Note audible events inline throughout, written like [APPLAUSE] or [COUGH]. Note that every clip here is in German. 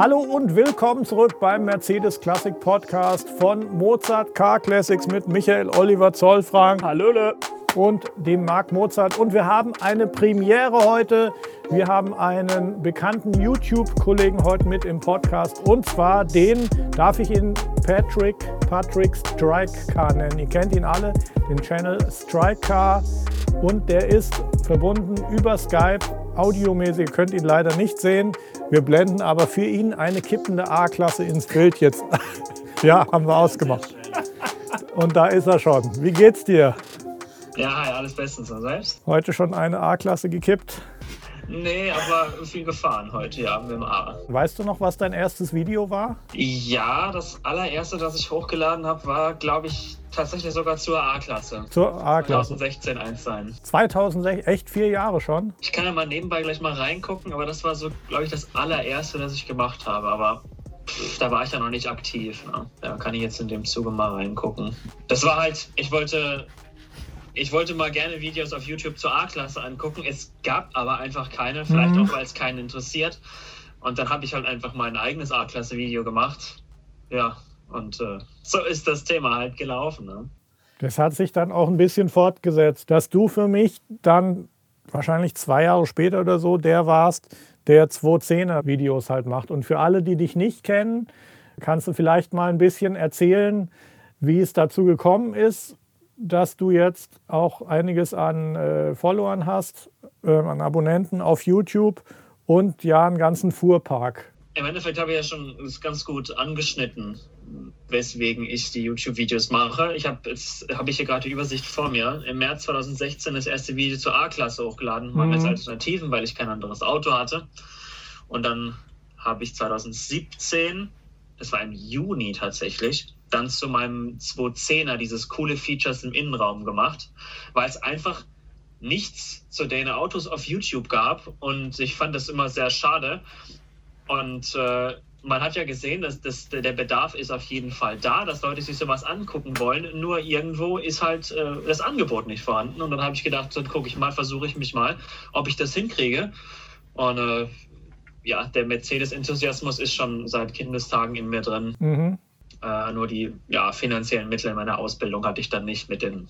Hallo und willkommen zurück beim Mercedes Classic Podcast von Mozart Car Classics mit Michael Oliver Zollfrank. Hallöle. Und dem Marc Mozart. Und wir haben eine Premiere heute. Wir haben einen bekannten YouTube-Kollegen heute mit im Podcast. Und zwar den, darf ich ihn Patrick, Patrick Strike Car nennen. Ihr kennt ihn alle, den Channel Strike Car. Und der ist verbunden über Skype, audiomäßig. Ihr könnt ihn leider nicht sehen. Wir blenden aber für ihn eine kippende A-Klasse ins Bild jetzt. [LAUGHS] ja, haben wir ausgemacht. Und da ist er schon. Wie geht's dir? Ja, hi, alles bestens. Und selbst? Heute schon eine A-Klasse gekippt? Nee, aber viel gefahren heute, ja, mit dem A. Weißt du noch, was dein erstes Video war? Ja, das allererste, das ich hochgeladen habe, war, glaube ich, tatsächlich sogar zur A-Klasse. Zur A-Klasse. 2016 eins sein. 2006, echt vier Jahre schon? Ich kann ja mal nebenbei gleich mal reingucken, aber das war so, glaube ich, das allererste, das ich gemacht habe. Aber da war ich ja noch nicht aktiv. Ne? Da kann ich jetzt in dem Zuge mal reingucken. Das war halt, ich wollte ich wollte mal gerne Videos auf YouTube zur A-Klasse angucken. Es gab aber einfach keine, vielleicht mhm. auch, weil es keinen interessiert. Und dann habe ich halt einfach mal ein eigenes A-Klasse-Video gemacht. Ja, und äh, so ist das Thema halt gelaufen. Ne? Das hat sich dann auch ein bisschen fortgesetzt, dass du für mich dann wahrscheinlich zwei Jahre später oder so der warst, der 210er Videos halt macht. Und für alle, die dich nicht kennen, kannst du vielleicht mal ein bisschen erzählen, wie es dazu gekommen ist dass du jetzt auch einiges an äh, Followern hast, äh, an Abonnenten auf YouTube und ja einen ganzen Fuhrpark. Im Endeffekt habe ich ja schon das ganz gut angeschnitten, weswegen ich die YouTube-Videos mache. Ich habe jetzt habe ich hier gerade die Übersicht vor mir. Im März 2016 das erste Video zur A-Klasse hochgeladen, mal mhm. als Alternativen, weil ich kein anderes Auto hatte. Und dann habe ich 2017, das war im Juni tatsächlich, dann zu meinem 210er dieses coole Features im Innenraum gemacht, weil es einfach nichts zu den Autos auf YouTube gab und ich fand das immer sehr schade. Und äh, man hat ja gesehen, dass, dass der Bedarf ist auf jeden Fall da, dass Leute sich sowas angucken wollen. Nur irgendwo ist halt äh, das Angebot nicht vorhanden. Und dann habe ich gedacht, dann gucke ich mal, versuche ich mich mal, ob ich das hinkriege. Und äh, ja, der Mercedes-Enthusiasmus ist schon seit Kindestagen in mir drin. Mhm. Äh, nur die ja, finanziellen Mittel in meiner Ausbildung hatte ich dann nicht mit den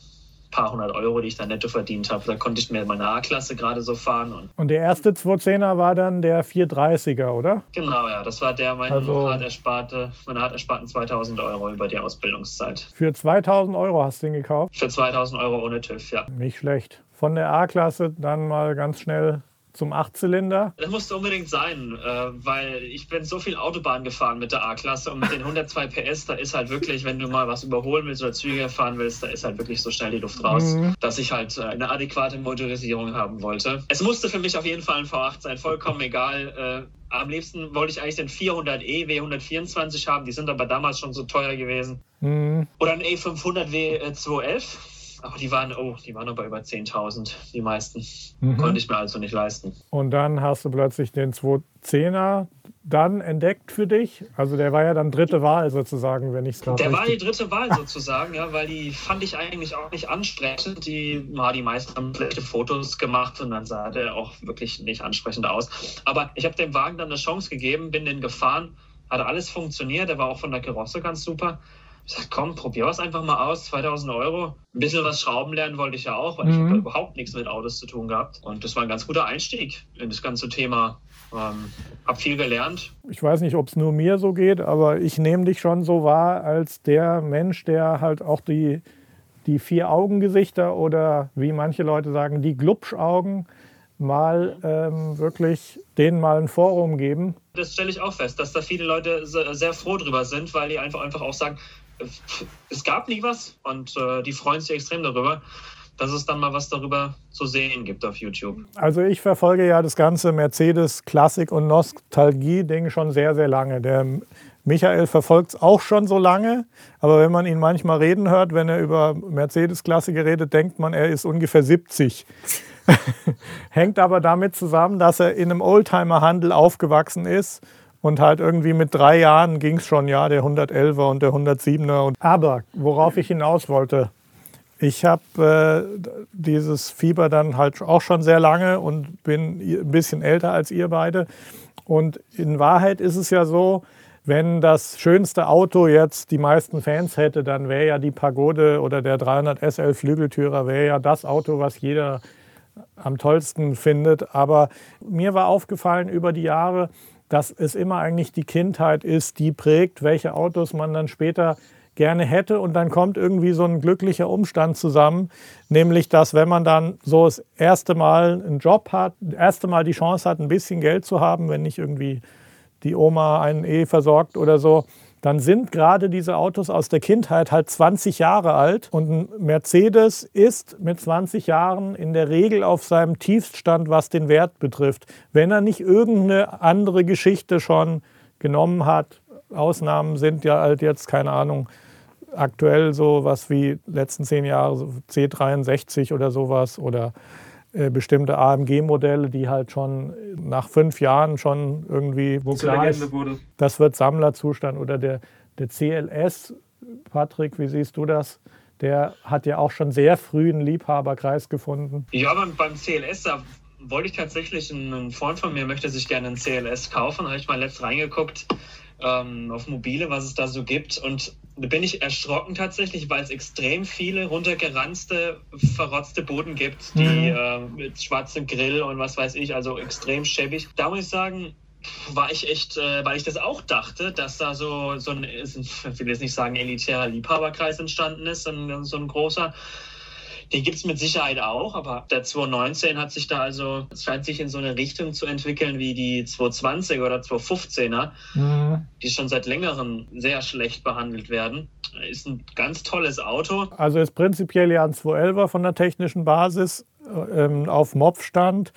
paar hundert Euro, die ich dann netto verdient habe. Da konnte ich mir meine A-Klasse gerade so fahren. Und, und der erste 210er war dann der 430er, oder? Genau, ja. Das war der mein also, hart ersparte, meine hart ersparten 2000 Euro über die Ausbildungszeit. Für 2000 Euro hast du ihn gekauft? Für 2000 Euro ohne TÜV, ja. Nicht schlecht. Von der A-Klasse dann mal ganz schnell zum Achtzylinder? Das musste unbedingt sein, äh, weil ich bin so viel Autobahn gefahren mit der A-Klasse und mit den 102 PS, da ist halt wirklich, wenn du mal was überholen willst oder Züge fahren willst, da ist halt wirklich so schnell die Luft raus, mhm. dass ich halt äh, eine adäquate Motorisierung haben wollte. Es musste für mich auf jeden Fall ein V8 sein, vollkommen egal. Äh, am liebsten wollte ich eigentlich den 400e W124 haben, die sind aber damals schon so teuer gewesen. Mhm. Oder ein E500 W211 aber die waren, oh, die waren aber über 10.000, die meisten. Mhm. Konnte ich mir also nicht leisten. Und dann hast du plötzlich den 210er dann entdeckt für dich? Also der war ja dann dritte Wahl sozusagen, wenn ich es gerade Der war die dritte Wahl sozusagen, ja, weil die fand ich eigentlich auch nicht ansprechend. Die, ja, die meisten haben schlechte Fotos gemacht und dann sah der auch wirklich nicht ansprechend aus. Aber ich habe dem Wagen dann eine Chance gegeben, bin den gefahren, hat alles funktioniert, der war auch von der Karosse ganz super. Ich sag, komm, probier es einfach mal aus. 2000 Euro. Ein bisschen was Schrauben lernen wollte ich ja auch, weil mhm. ich überhaupt nichts mit Autos zu tun gehabt. Und das war ein ganz guter Einstieg in das ganze Thema. Ähm, hab viel gelernt. Ich weiß nicht, ob es nur mir so geht, aber ich nehme dich schon so wahr als der Mensch, der halt auch die, die Vier-Augen-Gesichter oder wie manche Leute sagen, die Glubschaugen mal ähm, wirklich denen mal ein Forum geben. Das stelle ich auch fest, dass da viele Leute sehr froh drüber sind, weil die einfach, einfach auch sagen, es gab nie was und äh, die freuen sich extrem darüber, dass es dann mal was darüber zu sehen gibt auf YouTube. Also ich verfolge ja das ganze Mercedes Klassik und Nostalgie-Ding schon sehr, sehr lange. Der Michael verfolgt es auch schon so lange, aber wenn man ihn manchmal reden hört, wenn er über Mercedes Klassiker redet, denkt man, er ist ungefähr 70. [LAUGHS] Hängt aber damit zusammen, dass er in einem Oldtimer-Handel aufgewachsen ist und halt irgendwie mit drei Jahren ging es schon, ja, der 111er und der 107er. Aber worauf ich hinaus wollte, Ich habe äh, dieses Fieber dann halt auch schon sehr lange und bin ein bisschen älter als ihr beide. Und in Wahrheit ist es ja so, wenn das schönste Auto jetzt die meisten Fans hätte, dann wäre ja die Pagode oder der 300 SL Flügeltürer wäre ja das Auto, was jeder am tollsten findet. Aber mir war aufgefallen über die Jahre, dass es immer eigentlich die Kindheit ist, die prägt, welche Autos man dann später gerne hätte. Und dann kommt irgendwie so ein glücklicher Umstand zusammen, nämlich dass wenn man dann so das erste Mal einen Job hat, das erste Mal die Chance hat, ein bisschen Geld zu haben, wenn nicht irgendwie die Oma einen eh versorgt oder so, dann sind gerade diese Autos aus der Kindheit halt 20 Jahre alt und ein Mercedes ist mit 20 Jahren in der Regel auf seinem Tiefststand, was den Wert betrifft, wenn er nicht irgendeine andere Geschichte schon genommen hat. Ausnahmen sind ja halt jetzt, keine Ahnung, aktuell so was wie letzten zehn Jahre so C63 oder sowas oder bestimmte AMG-Modelle, die halt schon nach fünf Jahren schon irgendwie, wo klar ist, wurde. das wird Sammlerzustand oder der, der CLS, Patrick, wie siehst du das? Der hat ja auch schon sehr früh einen Liebhaberkreis gefunden. Ja, beim, beim CLS, da wollte ich tatsächlich, ein Freund von mir möchte sich gerne einen CLS kaufen, da habe ich mal letzt reingeguckt ähm, auf Mobile, was es da so gibt. Und bin ich erschrocken tatsächlich, weil es extrem viele runtergeranzte, verrotzte Boden gibt, die mhm. äh, mit schwarzem Grill und was weiß ich, also extrem schäbig. Da muss ich sagen, war ich echt, äh, weil ich das auch dachte, dass da so, so ein, ich will jetzt nicht sagen, elitärer Liebhaberkreis entstanden ist, sondern so ein großer. Den gibt es mit Sicherheit auch, aber der 219 hat sich da also, es scheint sich in so eine Richtung zu entwickeln wie die 220 oder 215er, mhm. die schon seit längerem sehr schlecht behandelt werden. Ist ein ganz tolles Auto. Also ist prinzipiell ja ein 211er von der technischen Basis ähm, auf MOV-Stand.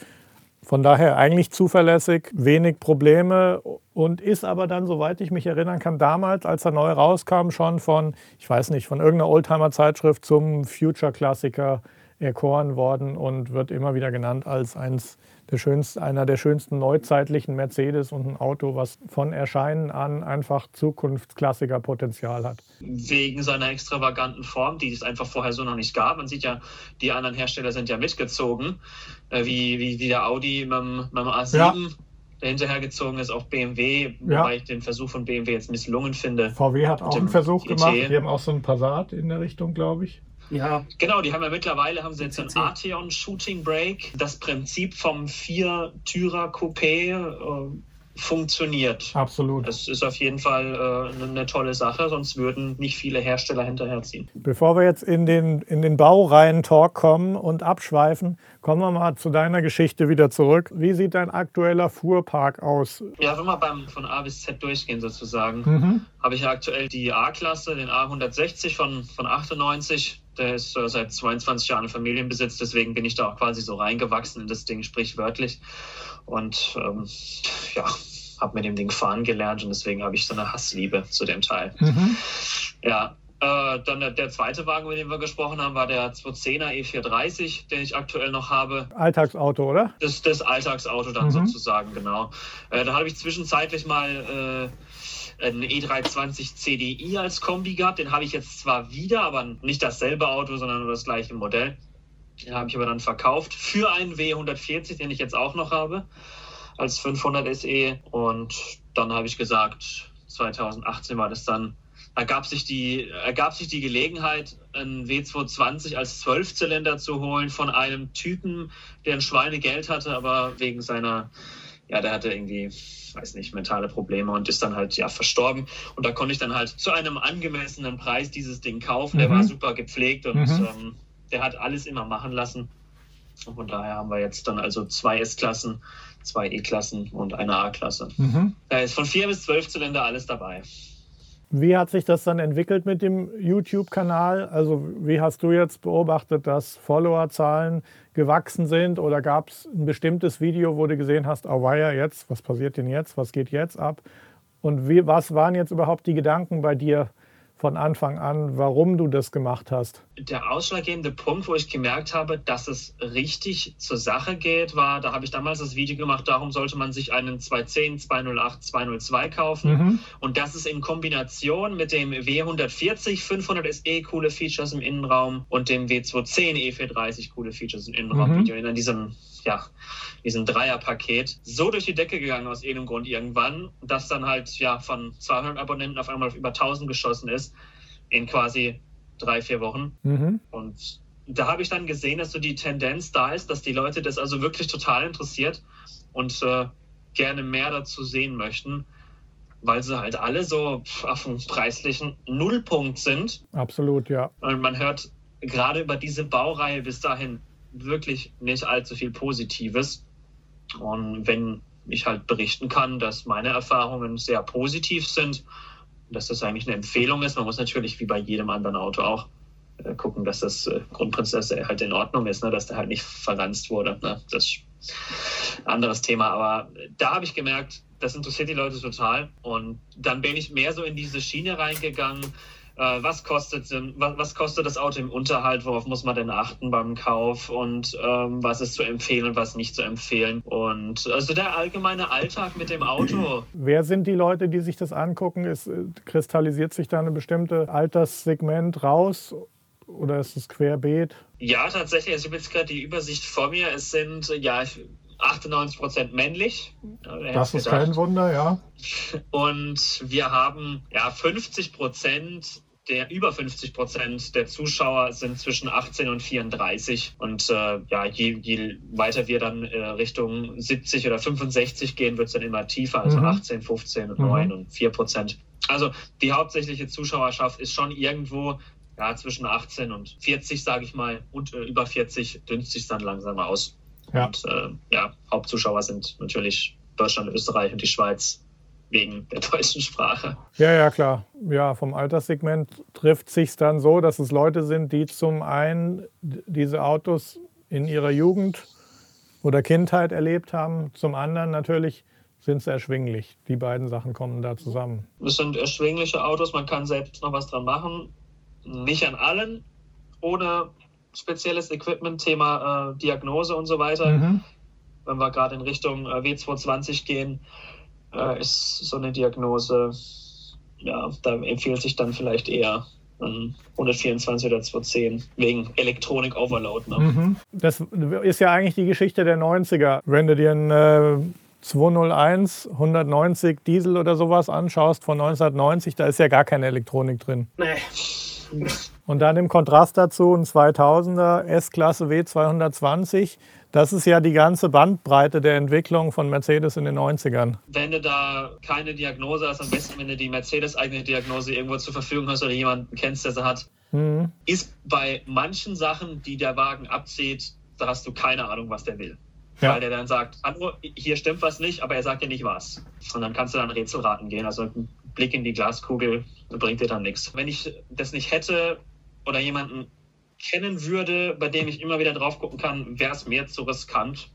Von daher eigentlich zuverlässig, wenig Probleme und ist aber dann, soweit ich mich erinnern kann, damals, als er neu rauskam, schon von, ich weiß nicht, von irgendeiner Oldtimer-Zeitschrift zum Future-Klassiker erkoren worden und wird immer wieder genannt als eins der schönsten, einer der schönsten neuzeitlichen Mercedes und ein Auto, was von Erscheinen an einfach Zukunftsklassiker-Potenzial hat. Wegen seiner extravaganten Form, die es einfach vorher so noch nicht gab. Man sieht ja, die anderen Hersteller sind ja mitgezogen, äh, wie, wie, wie der Audi mit, mit dem A7. Ja der hinterhergezogen ist, auch BMW, ja. wobei ich den Versuch von BMW jetzt misslungen finde. VW hat auch einen Versuch gemacht. Die haben auch so ein Passat in der Richtung, glaube ich. Ja. Genau, die haben ja mittlerweile haben sie jetzt ein Arteon Shooting Brake. Das Prinzip vom Vier-Türer Coupé äh, funktioniert. Absolut. Das ist auf jeden Fall äh, eine tolle Sache, sonst würden nicht viele Hersteller hinterherziehen. Bevor wir jetzt in den, in den Baureihen-Talk kommen und abschweifen, kommen wir mal zu deiner Geschichte wieder zurück. Wie sieht dein aktueller Fuhrpark aus? Ja, wenn wir beim, von A bis Z durchgehen sozusagen, mhm. habe ich ja aktuell die A-Klasse, den A160 von, von 98. Der ist äh, seit 22 Jahren in Familienbesitz, deswegen bin ich da auch quasi so reingewachsen in das Ding, sprichwörtlich. Und ähm, ja, habe mit dem Ding fahren gelernt und deswegen habe ich so eine Hassliebe zu dem Teil. Mhm. Ja, äh, dann der, der, zweite Wagen, über den wir gesprochen haben, war der 210er E430, den ich aktuell noch habe. Alltagsauto, oder? Das, das Alltagsauto dann mhm. sozusagen, genau. Äh, da habe ich zwischenzeitlich mal äh, einen E320 CDI als Kombi gehabt. Den habe ich jetzt zwar wieder, aber nicht dasselbe Auto, sondern nur das gleiche Modell. Den habe ich aber dann verkauft für einen W140, den ich jetzt auch noch habe, als 500 SE. Und dann habe ich gesagt, 2018 war das dann, ergab sich die, ergab sich die Gelegenheit, einen W220 als Zwölfzylinder zu holen von einem Typen, der ein Schweinegeld hatte, aber wegen seiner, ja, der hatte irgendwie weiß nicht, mentale Probleme und ist dann halt ja verstorben. Und da konnte ich dann halt zu einem angemessenen Preis dieses Ding kaufen. Mhm. Der war super gepflegt und mhm. ähm, der hat alles immer machen lassen. Und von daher haben wir jetzt dann also zwei S-Klassen, zwei E-Klassen und eine A-Klasse. Mhm. Da ist von vier bis zwölf Zylinder alles dabei. Wie hat sich das dann entwickelt mit dem YouTube-Kanal? Also wie hast du jetzt beobachtet, dass Followerzahlen gewachsen sind? Oder gab es ein bestimmtes Video, wo du gesehen hast, oh weia, jetzt, was passiert denn jetzt, was geht jetzt ab? Und wie, was waren jetzt überhaupt die Gedanken bei dir von Anfang an, warum du das gemacht hast? Der ausschlaggebende Punkt, wo ich gemerkt habe, dass es richtig zur Sache geht, war, da habe ich damals das Video gemacht, darum sollte man sich einen 210, 208, 202 kaufen. Mhm. Und das ist in Kombination mit dem W140 500 SE coole Features im Innenraum und dem W210 E430 coole Features im Innenraum-Video mhm. in diesem ja, diesem Dreierpaket so durch die Decke gegangen aus irgendeinem Grund irgendwann, dass dann halt ja von 200 Abonnenten auf einmal auf über 1000 geschossen ist in quasi drei, vier Wochen. Mhm. Und da habe ich dann gesehen, dass so die Tendenz da ist, dass die Leute das also wirklich total interessiert und äh, gerne mehr dazu sehen möchten, weil sie halt alle so auf dem preislichen Nullpunkt sind. Absolut, ja. Und man hört gerade über diese Baureihe bis dahin wirklich nicht allzu viel Positives. Und wenn ich halt berichten kann, dass meine Erfahrungen sehr positiv sind, dass das eigentlich eine Empfehlung ist. Man muss natürlich wie bei jedem anderen Auto auch äh, gucken, dass das äh, Grundprinzess halt in Ordnung ist, ne? dass der halt nicht verranzt wurde. Ne? Das ist ein anderes Thema. Aber da habe ich gemerkt, das interessiert die Leute total. Und dann bin ich mehr so in diese Schiene reingegangen äh, was kostet was, was, kostet das Auto im Unterhalt, worauf muss man denn achten beim Kauf und ähm, was ist zu empfehlen und was nicht zu empfehlen. Und also der allgemeine Alltag mit dem Auto. Wer sind die Leute, die sich das angucken? Ist, äh, kristallisiert sich da ein bestimmtes Alterssegment raus? Oder ist es querbeet? Ja, tatsächlich. Also ich habe jetzt gerade die Übersicht vor mir. Es sind ja 98 Prozent männlich. Das ist kein Wunder, ja. Und wir haben ja 50 Prozent der über 50 Prozent der Zuschauer sind zwischen 18 und 34. Und äh, ja, je, je, weiter wir dann äh, Richtung 70 oder 65 gehen, wird es dann immer tiefer, also mhm. 18, 15 und mhm. 9 und 4 Prozent. Also die hauptsächliche Zuschauerschaft ist schon irgendwo ja, zwischen 18 und 40, sage ich mal, und äh, über 40 dünnt sich dann langsam aus. Ja. Und äh, ja, Hauptzuschauer sind natürlich Deutschland, Österreich und die Schweiz wegen der [LAUGHS] deutschen Sprache. Ja, ja, klar. Ja, vom Alterssegment trifft sich dann so, dass es Leute sind, die zum einen diese Autos in ihrer Jugend oder Kindheit erlebt haben, zum anderen natürlich sind sie erschwinglich. Die beiden Sachen kommen da zusammen. Es sind erschwingliche Autos, man kann selbst noch was dran machen. Nicht an allen, ohne spezielles Equipment, Thema äh, Diagnose und so weiter. Mhm. Wenn wir gerade in Richtung äh, W220 gehen, äh, ist so eine Diagnose, ja, da empfiehlt sich dann vielleicht eher 124 oder 210 wegen Elektronik Overload. Ne? Mhm. Das ist ja eigentlich die Geschichte der 90er. Wenn du dir ein äh, 201 190 Diesel oder sowas anschaust von 1990, da ist ja gar keine Elektronik drin. Nee. Und dann im Kontrast dazu ein 2000er S-Klasse W220. Das ist ja die ganze Bandbreite der Entwicklung von Mercedes in den 90ern. Wenn du da keine Diagnose hast, am besten, wenn du die Mercedes-eigene Diagnose irgendwo zur Verfügung hast oder jemanden kennst, der sie hat, mhm. ist bei manchen Sachen, die der Wagen abzieht, da hast du keine Ahnung, was der will. Ja. Weil der dann sagt, hallo, hier stimmt was nicht, aber er sagt dir nicht was. Und dann kannst du dann Rätselraten gehen. Also ein Blick in die Glaskugel bringt dir dann nichts. Wenn ich das nicht hätte, oder jemanden kennen würde, bei dem ich immer wieder drauf gucken kann, wäre es mir zu riskant.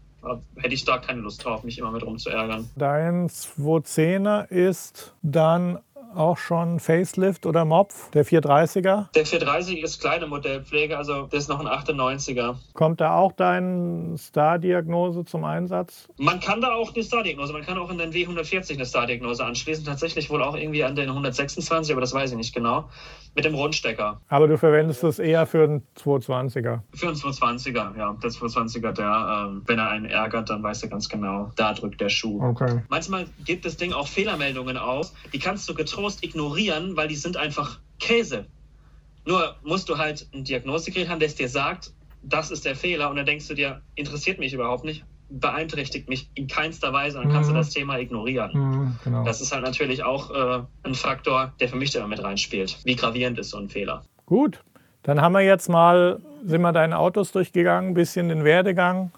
Hätte ich da keine Lust drauf, mich immer mit rumzuärgern. Dein 210er ist dann auch schon Facelift oder Mopf, der 430er? Der 430 ist kleine Modellpflege, also das ist noch ein 98er. Kommt da auch deine Star-Diagnose zum Einsatz? Man kann da auch eine Star-Diagnose, man kann auch in den W140 eine Star-Diagnose anschließen, tatsächlich wohl auch irgendwie an den 126, aber das weiß ich nicht genau, mit dem Rundstecker. Aber du verwendest es eher für einen 220er? Für einen 220er, ja. Der 220er, der, ähm, wenn er einen ärgert, dann weiß er ganz genau, da drückt der Schuh. Okay. Manchmal gibt das Ding auch Fehlermeldungen aus, die kannst du getroffen getrost ignorieren, weil die sind einfach Käse. Nur musst du halt ein Diagnosegerät haben, der es dir sagt, das ist der Fehler und dann denkst du dir, interessiert mich überhaupt nicht, beeinträchtigt mich in keinster Weise, dann kannst mhm. du das Thema ignorieren. Mhm, genau. Das ist halt natürlich auch äh, ein Faktor, der für mich da mit reinspielt. Wie gravierend ist so ein Fehler? Gut, dann haben wir jetzt mal, sind wir deine Autos durchgegangen, ein bisschen den Werdegang.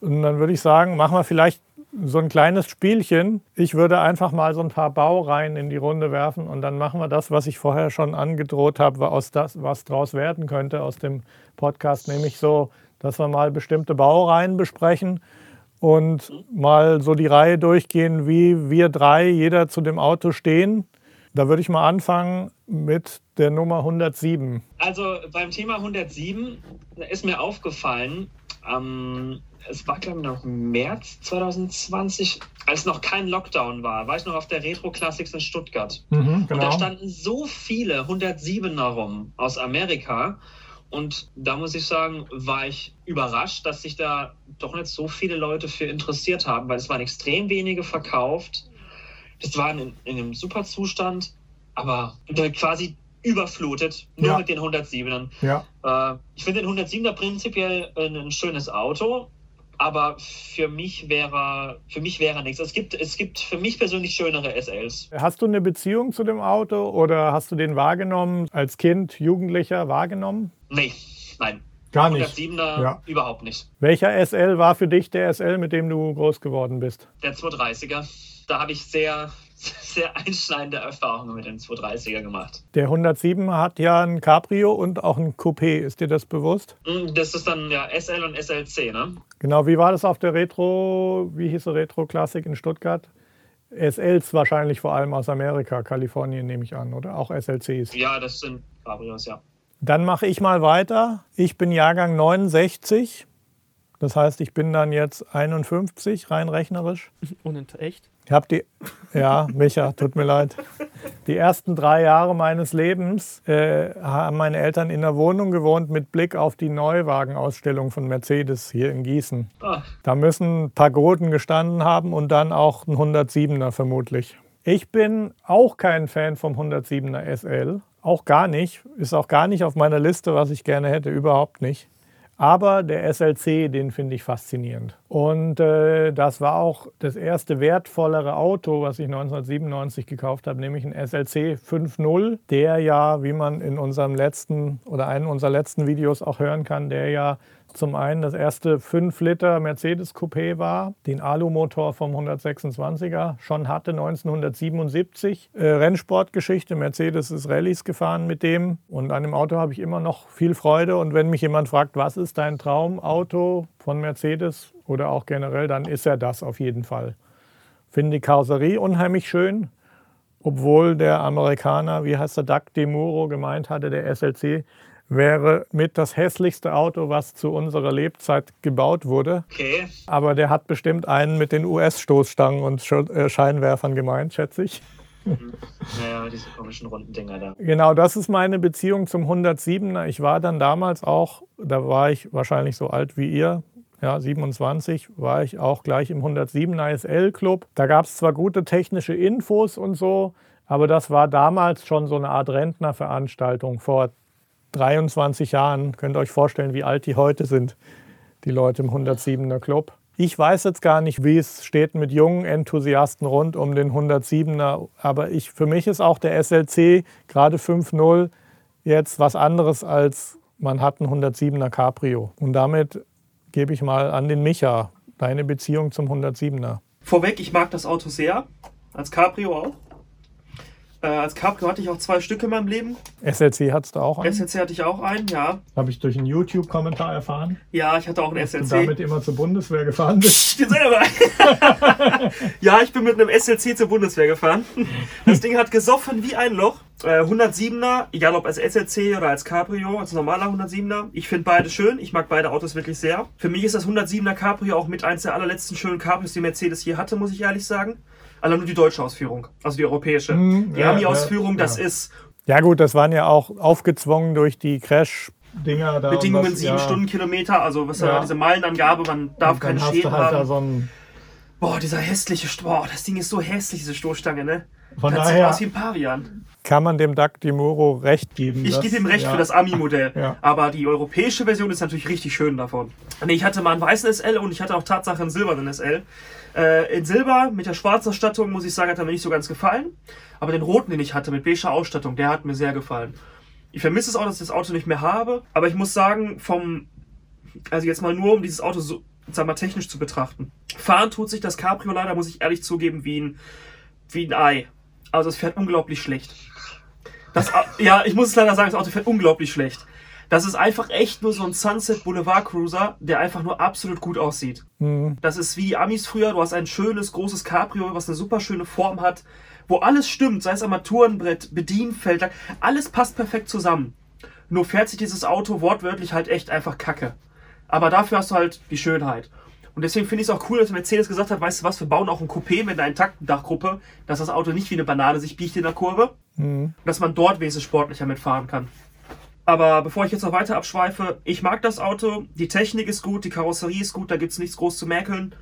Und dann würde ich sagen, machen wir vielleicht so ein kleines Spielchen. Ich würde einfach mal so ein paar Baureihen in die Runde werfen und dann machen wir das, was ich vorher schon angedroht habe, aus das, was draus werden könnte aus dem Podcast, nämlich so, dass wir mal bestimmte Baureihen besprechen und mal so die Reihe durchgehen, wie wir drei, jeder zu dem Auto stehen Da würde ich mal anfangen mit der Nummer 107. Also beim Thema 107 ist mir aufgefallen, ähm, es war glaube ich noch März 2020, als noch kein Lockdown war, war ich noch auf der Retro Classics in Stuttgart. Mhm, Und da genau. standen so viele 107er rum aus Amerika. Und da muss ich sagen, war ich überrascht, dass sich da doch nicht so viele Leute für interessiert haben, weil es waren extrem wenige verkauft. Das waren in, in einem super Zustand, aber quasi überflutet, nur Ja. mit den 107ern. Ja. Äh, ich finde den 107er prinzipiell ein, ein schönes Auto, aber für mich wäre für mich wäre nichts. Es gibt es gibt für mich persönlich schönere SLs. Hast du eine Beziehung zu dem Auto oder hast du den wahrgenommen als Kind, Jugendlicher wahrgenommen? Nee, nein. Gar 107er Ja. überhaupt nicht. Welcher SL war für dich der SL, mit dem du groß geworden bist? Der 230er, da habe ich sehr [LAUGHS] sehr einschneidende Erfahrungen mit dem 230er gemacht. Der 107 hat ja ein Cabrio und auch ein Coupé. Ist dir das bewusst? Mm, Das ist dann ja SL und SLC, ne? Genau, wie war das auf der Retro, wie hieß sie Retro Classic in Stuttgart? SLs wahrscheinlich vor allem aus Amerika, Kalifornien nehme ich an, oder? Auch SLCs. Ja, das sind Cabrios, ja. Dann mache ich mal weiter. Ich bin Jahrgang 69. Das heißt, ich bin dann jetzt 51, rein rechnerisch. [LAUGHS] Und in echt? Ich habe die, ja, Micha, tut mir leid. Die ersten drei Jahre meines Lebens äh, haben meine Eltern in der Wohnung gewohnt mit Blick auf die Neuwagenausstellung von Mercedes hier in Gießen. Da müssen Pagoden gestanden haben und dann auch ein 107er vermutlich. Ich bin auch kein Fan vom 107er SL. Auch gar nicht. Ist auch gar nicht auf meiner Liste, was ich gerne hätte. Überhaupt nicht. Aber der SLC, den finde ich faszinierend. Und äh, das war auch das erste wertvollere Auto, was ich 1997 gekauft habe, nämlich ein SLC 5.0, der ja, wie man in unserem letzten oder einem unserer letzten Videos auch hören kann, der ja zum einen das erste 5 Liter Mercedes Coupé war, den Alumotor vom 126er schon hatte 1977. Äh, Rennsportgeschichte, Mercedes ist Rallyes gefahren mit dem und an dem Auto habe ich immer noch viel Freude und wenn mich jemand fragt, was ist dein Traumauto von Mercedes oder auch generell, dann ist er das auf jeden Fall. Finde die Karosserie unheimlich schön, obwohl der Amerikaner, wie heißt der, Doug DeMuro, gemeint hatte, der SLC wäre mit das hässlichste Auto, was zu unserer Lebzeit gebaut wurde. okay. Aber der hat bestimmt einen mit den US-Stoßstangen und äh, Scheinwerfern gemeint, schätze ich. Naja, diese komischen runden Dinger da. Genau, das ist meine Beziehung zum 107er. Ich war dann damals auch, da war ich wahrscheinlich so alt wie ihr, ja, 27, war ich auch gleich im 107er SL-Club. Da gab es zwar gute technische Infos und so, aber das war damals schon so eine Art Rentnerveranstaltung vor 23 Jahren. Könnt ihr euch vorstellen, wie alt die heute sind, die Leute im 107er Club. Ich weiß jetzt gar nicht, wie es steht mit jungen Enthusiasten rund um den 107er, aber ich, für mich ist auch der SLC gerade 5.0 jetzt was anderes als man hat einen 107er Cabrio. Und damit gebe ich mal an den Micha deine Beziehung zum 107er. Vorweg, ich mag das Auto sehr. Als Cabrio auch. Äh, als Cabrio hatte ich auch zwei Stück in meinem Leben. SLC hattest du auch einen? SLC hatte ich auch einen, ja. Habe ich durch einen YouTube-Kommentar erfahren, Ja, ich hatte auch einen dass du SLC. damit immer zur Bundeswehr gefahren bist. Ich bin selber. ja, ich bin mit einem SLC zur Bundeswehr gefahren. Das Ding hat gesoffen wie ein Loch. Äh, 107er, egal ob als SLC oder als Cabrio, als normaler 107er. Ich finde beide schön. Ich mag beide Autos wirklich sehr. Für mich ist das 107er Cabrio auch mit eins der allerletzten schönen Cabrios, die Mercedes je hatte, muss ich ehrlich sagen. Allein nur die deutsche Ausführung, also die europäische. Mhm, die ja, Ami-Ausführung, ja, das ja. ist Ja gut, das waren ja auch aufgezwungen durch die Crash-Dinger da. Bedingungen und was- 7 ja. Stundenkilometer, also was Ja. diese Meilenangabe, man darf keine Schäden halt haben. so ein, Boah, dieser hässliche, boah, das Ding ist so hässlich, diese Stoßstange, ne? Von das sieht daher- aus wie ein Pavian. kann man dem Doug DiMuro recht geben. Ich gebe ihm recht ja. für das Ami-Modell. Ja. Aber die europäische Version ist natürlich richtig schön davon. Nee, ich hatte mal einen weißen SL und ich hatte auch Tatsache einen silbernen SL. Äh, in Silber mit der schwarzen Ausstattung, muss ich sagen, hat er mir nicht so ganz gefallen. Aber den roten, den ich hatte mit beiger Ausstattung, der hat mir sehr gefallen. Ich vermisse es auch, dass ich das Auto nicht mehr habe. Aber ich muss sagen, vom. Also jetzt mal nur, um dieses Auto so, sag mal, technisch zu betrachten. Fahren tut sich das Cabrio leider, muss ich ehrlich zugeben, wie ein, wie ein Ei. Also es fährt unglaublich schlecht. Das, ja, ich muss es leider sagen, das Auto fährt unglaublich schlecht. Das ist einfach echt nur so ein Sunset Boulevard Cruiser, der einfach nur absolut gut aussieht. Mhm. Das ist wie die Amis früher. Du hast ein schönes, großes Cabrio, was eine super schöne Form hat, wo alles stimmt, sei es Armaturenbrett, Bedienfeld, alles passt perfekt zusammen. Nur fährt sich dieses Auto wortwörtlich halt echt einfach kacke. Aber dafür hast du halt die Schönheit. Und deswegen finde ich es auch cool, dass Mercedes gesagt hat, weißt du was, wir bauen auch ein Coupé mit einer intakten Dachgruppe, dass das Auto nicht wie eine Banane sich biegt in der Kurve, mhm. dass man dort wesentlich sportlicher mitfahren kann. Aber bevor ich jetzt noch weiter abschweife, ich mag das Auto, die Technik ist gut, die Karosserie ist gut, da gibt es nichts groß zu mäkeln.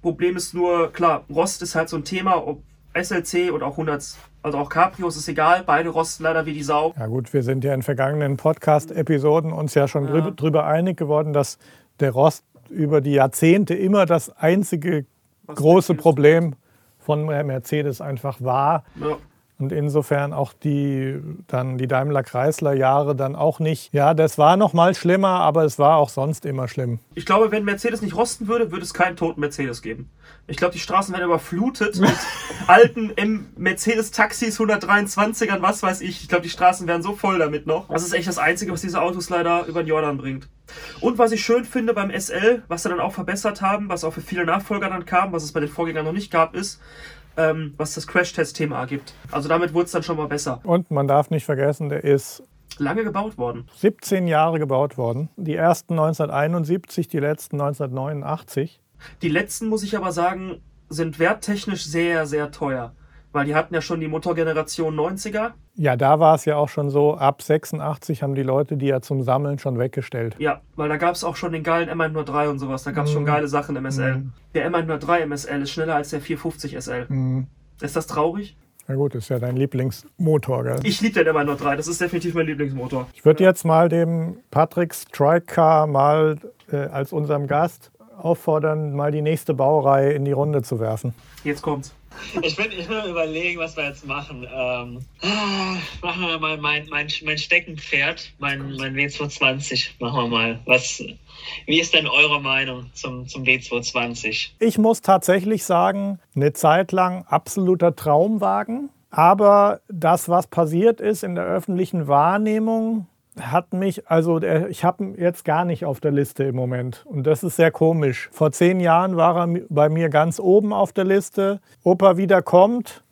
Problem ist nur, klar, Rost ist halt so ein Thema, ob SLC oder auch 100, also auch Caprios ist egal, beide rosten leider wie die Sau. Ja gut, wir sind ja in vergangenen Podcast-Episoden uns ja schon ja. drüber einig geworden, dass der Rost über die Jahrzehnte immer das einzige Was große Problem von Mercedes einfach war. Ja. Und insofern auch die, dann die Daimler-Chrysler-Jahre dann auch nicht. Ja, das war noch mal schlimmer, aber es war auch sonst immer schlimm. Ich glaube, wenn Mercedes nicht rosten würde, würde es keinen toten Mercedes geben. Ich glaube, die Straßen werden überflutet mit [LAUGHS] alten Mercedes-Taxis, 123ern, was weiß ich. Ich glaube, die Straßen wären so voll damit noch. Das ist echt das Einzige, was diese Autos leider über den Jordan bringt. Und was ich schön finde beim SL, was sie dann auch verbessert haben, was auch für viele Nachfolger dann kam, was es bei den Vorgängern noch nicht gab, ist, ähm, was das Crash-Test-Thema ergibt. Also damit wurde es dann schon mal besser. Und man darf nicht vergessen, der ist lange gebaut worden. 17 Jahre gebaut worden. Die ersten 1971, die letzten 1989. Die letzten, muss ich aber sagen, sind werttechnisch sehr, sehr teuer. Weil die hatten ja schon die Motorgeneration 90er. Ja, da war es ja auch schon so, ab 86 haben die Leute die ja zum Sammeln schon weggestellt. Ja, weil da gab es auch schon den geilen M103 und sowas. Da gab es mhm. schon geile Sachen im SL. Mhm. Der M103 MSL ist schneller als der 450 SL. Mhm. Ist das traurig? Na gut, ist ja dein Lieblingsmotor, gell? Ich liebe den M103, das ist definitiv mein Lieblingsmotor. Ich würde jetzt mal dem Patrick Striker mal äh, als unserem Gast auffordern, mal die nächste Baureihe in die Runde zu werfen. Jetzt kommt's. Ich bin immer überlegen, was wir jetzt machen. Ähm, ah, machen wir mal mein, mein, mein Steckenpferd, mein, mein W220. Machen wir mal. Was, wie ist denn eure Meinung zum, zum W220? Ich muss tatsächlich sagen, eine Zeit lang absoluter Traumwagen. Aber das, was passiert ist in der öffentlichen Wahrnehmung, hat mich, also ich habe ihn jetzt gar nicht auf der Liste im Moment. Und das ist sehr komisch. Vor zehn Jahren war er bei mir ganz oben auf der Liste. Ob er wieder kommt,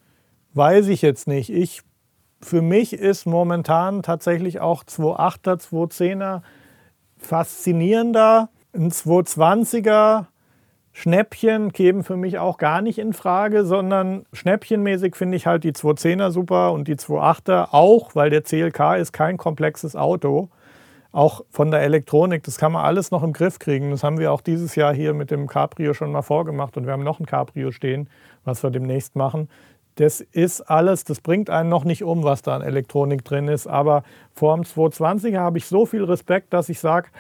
weiß ich jetzt nicht. Ich, für mich ist momentan tatsächlich auch 2.8er, 2.10er faszinierender. Ein 220er Schnäppchen kämen für mich auch gar nicht in Frage, sondern schnäppchenmäßig finde ich halt die 210er super und die 28er auch, weil der CLK ist kein komplexes Auto. Auch von der Elektronik, das kann man alles noch im Griff kriegen. Das haben wir auch dieses Jahr hier mit dem Cabrio schon mal vorgemacht und wir haben noch ein Cabrio stehen, was wir demnächst machen. Das ist alles, das bringt einen noch nicht um, was da an Elektronik drin ist. Aber vor dem 220er habe ich so viel Respekt, dass ich sage,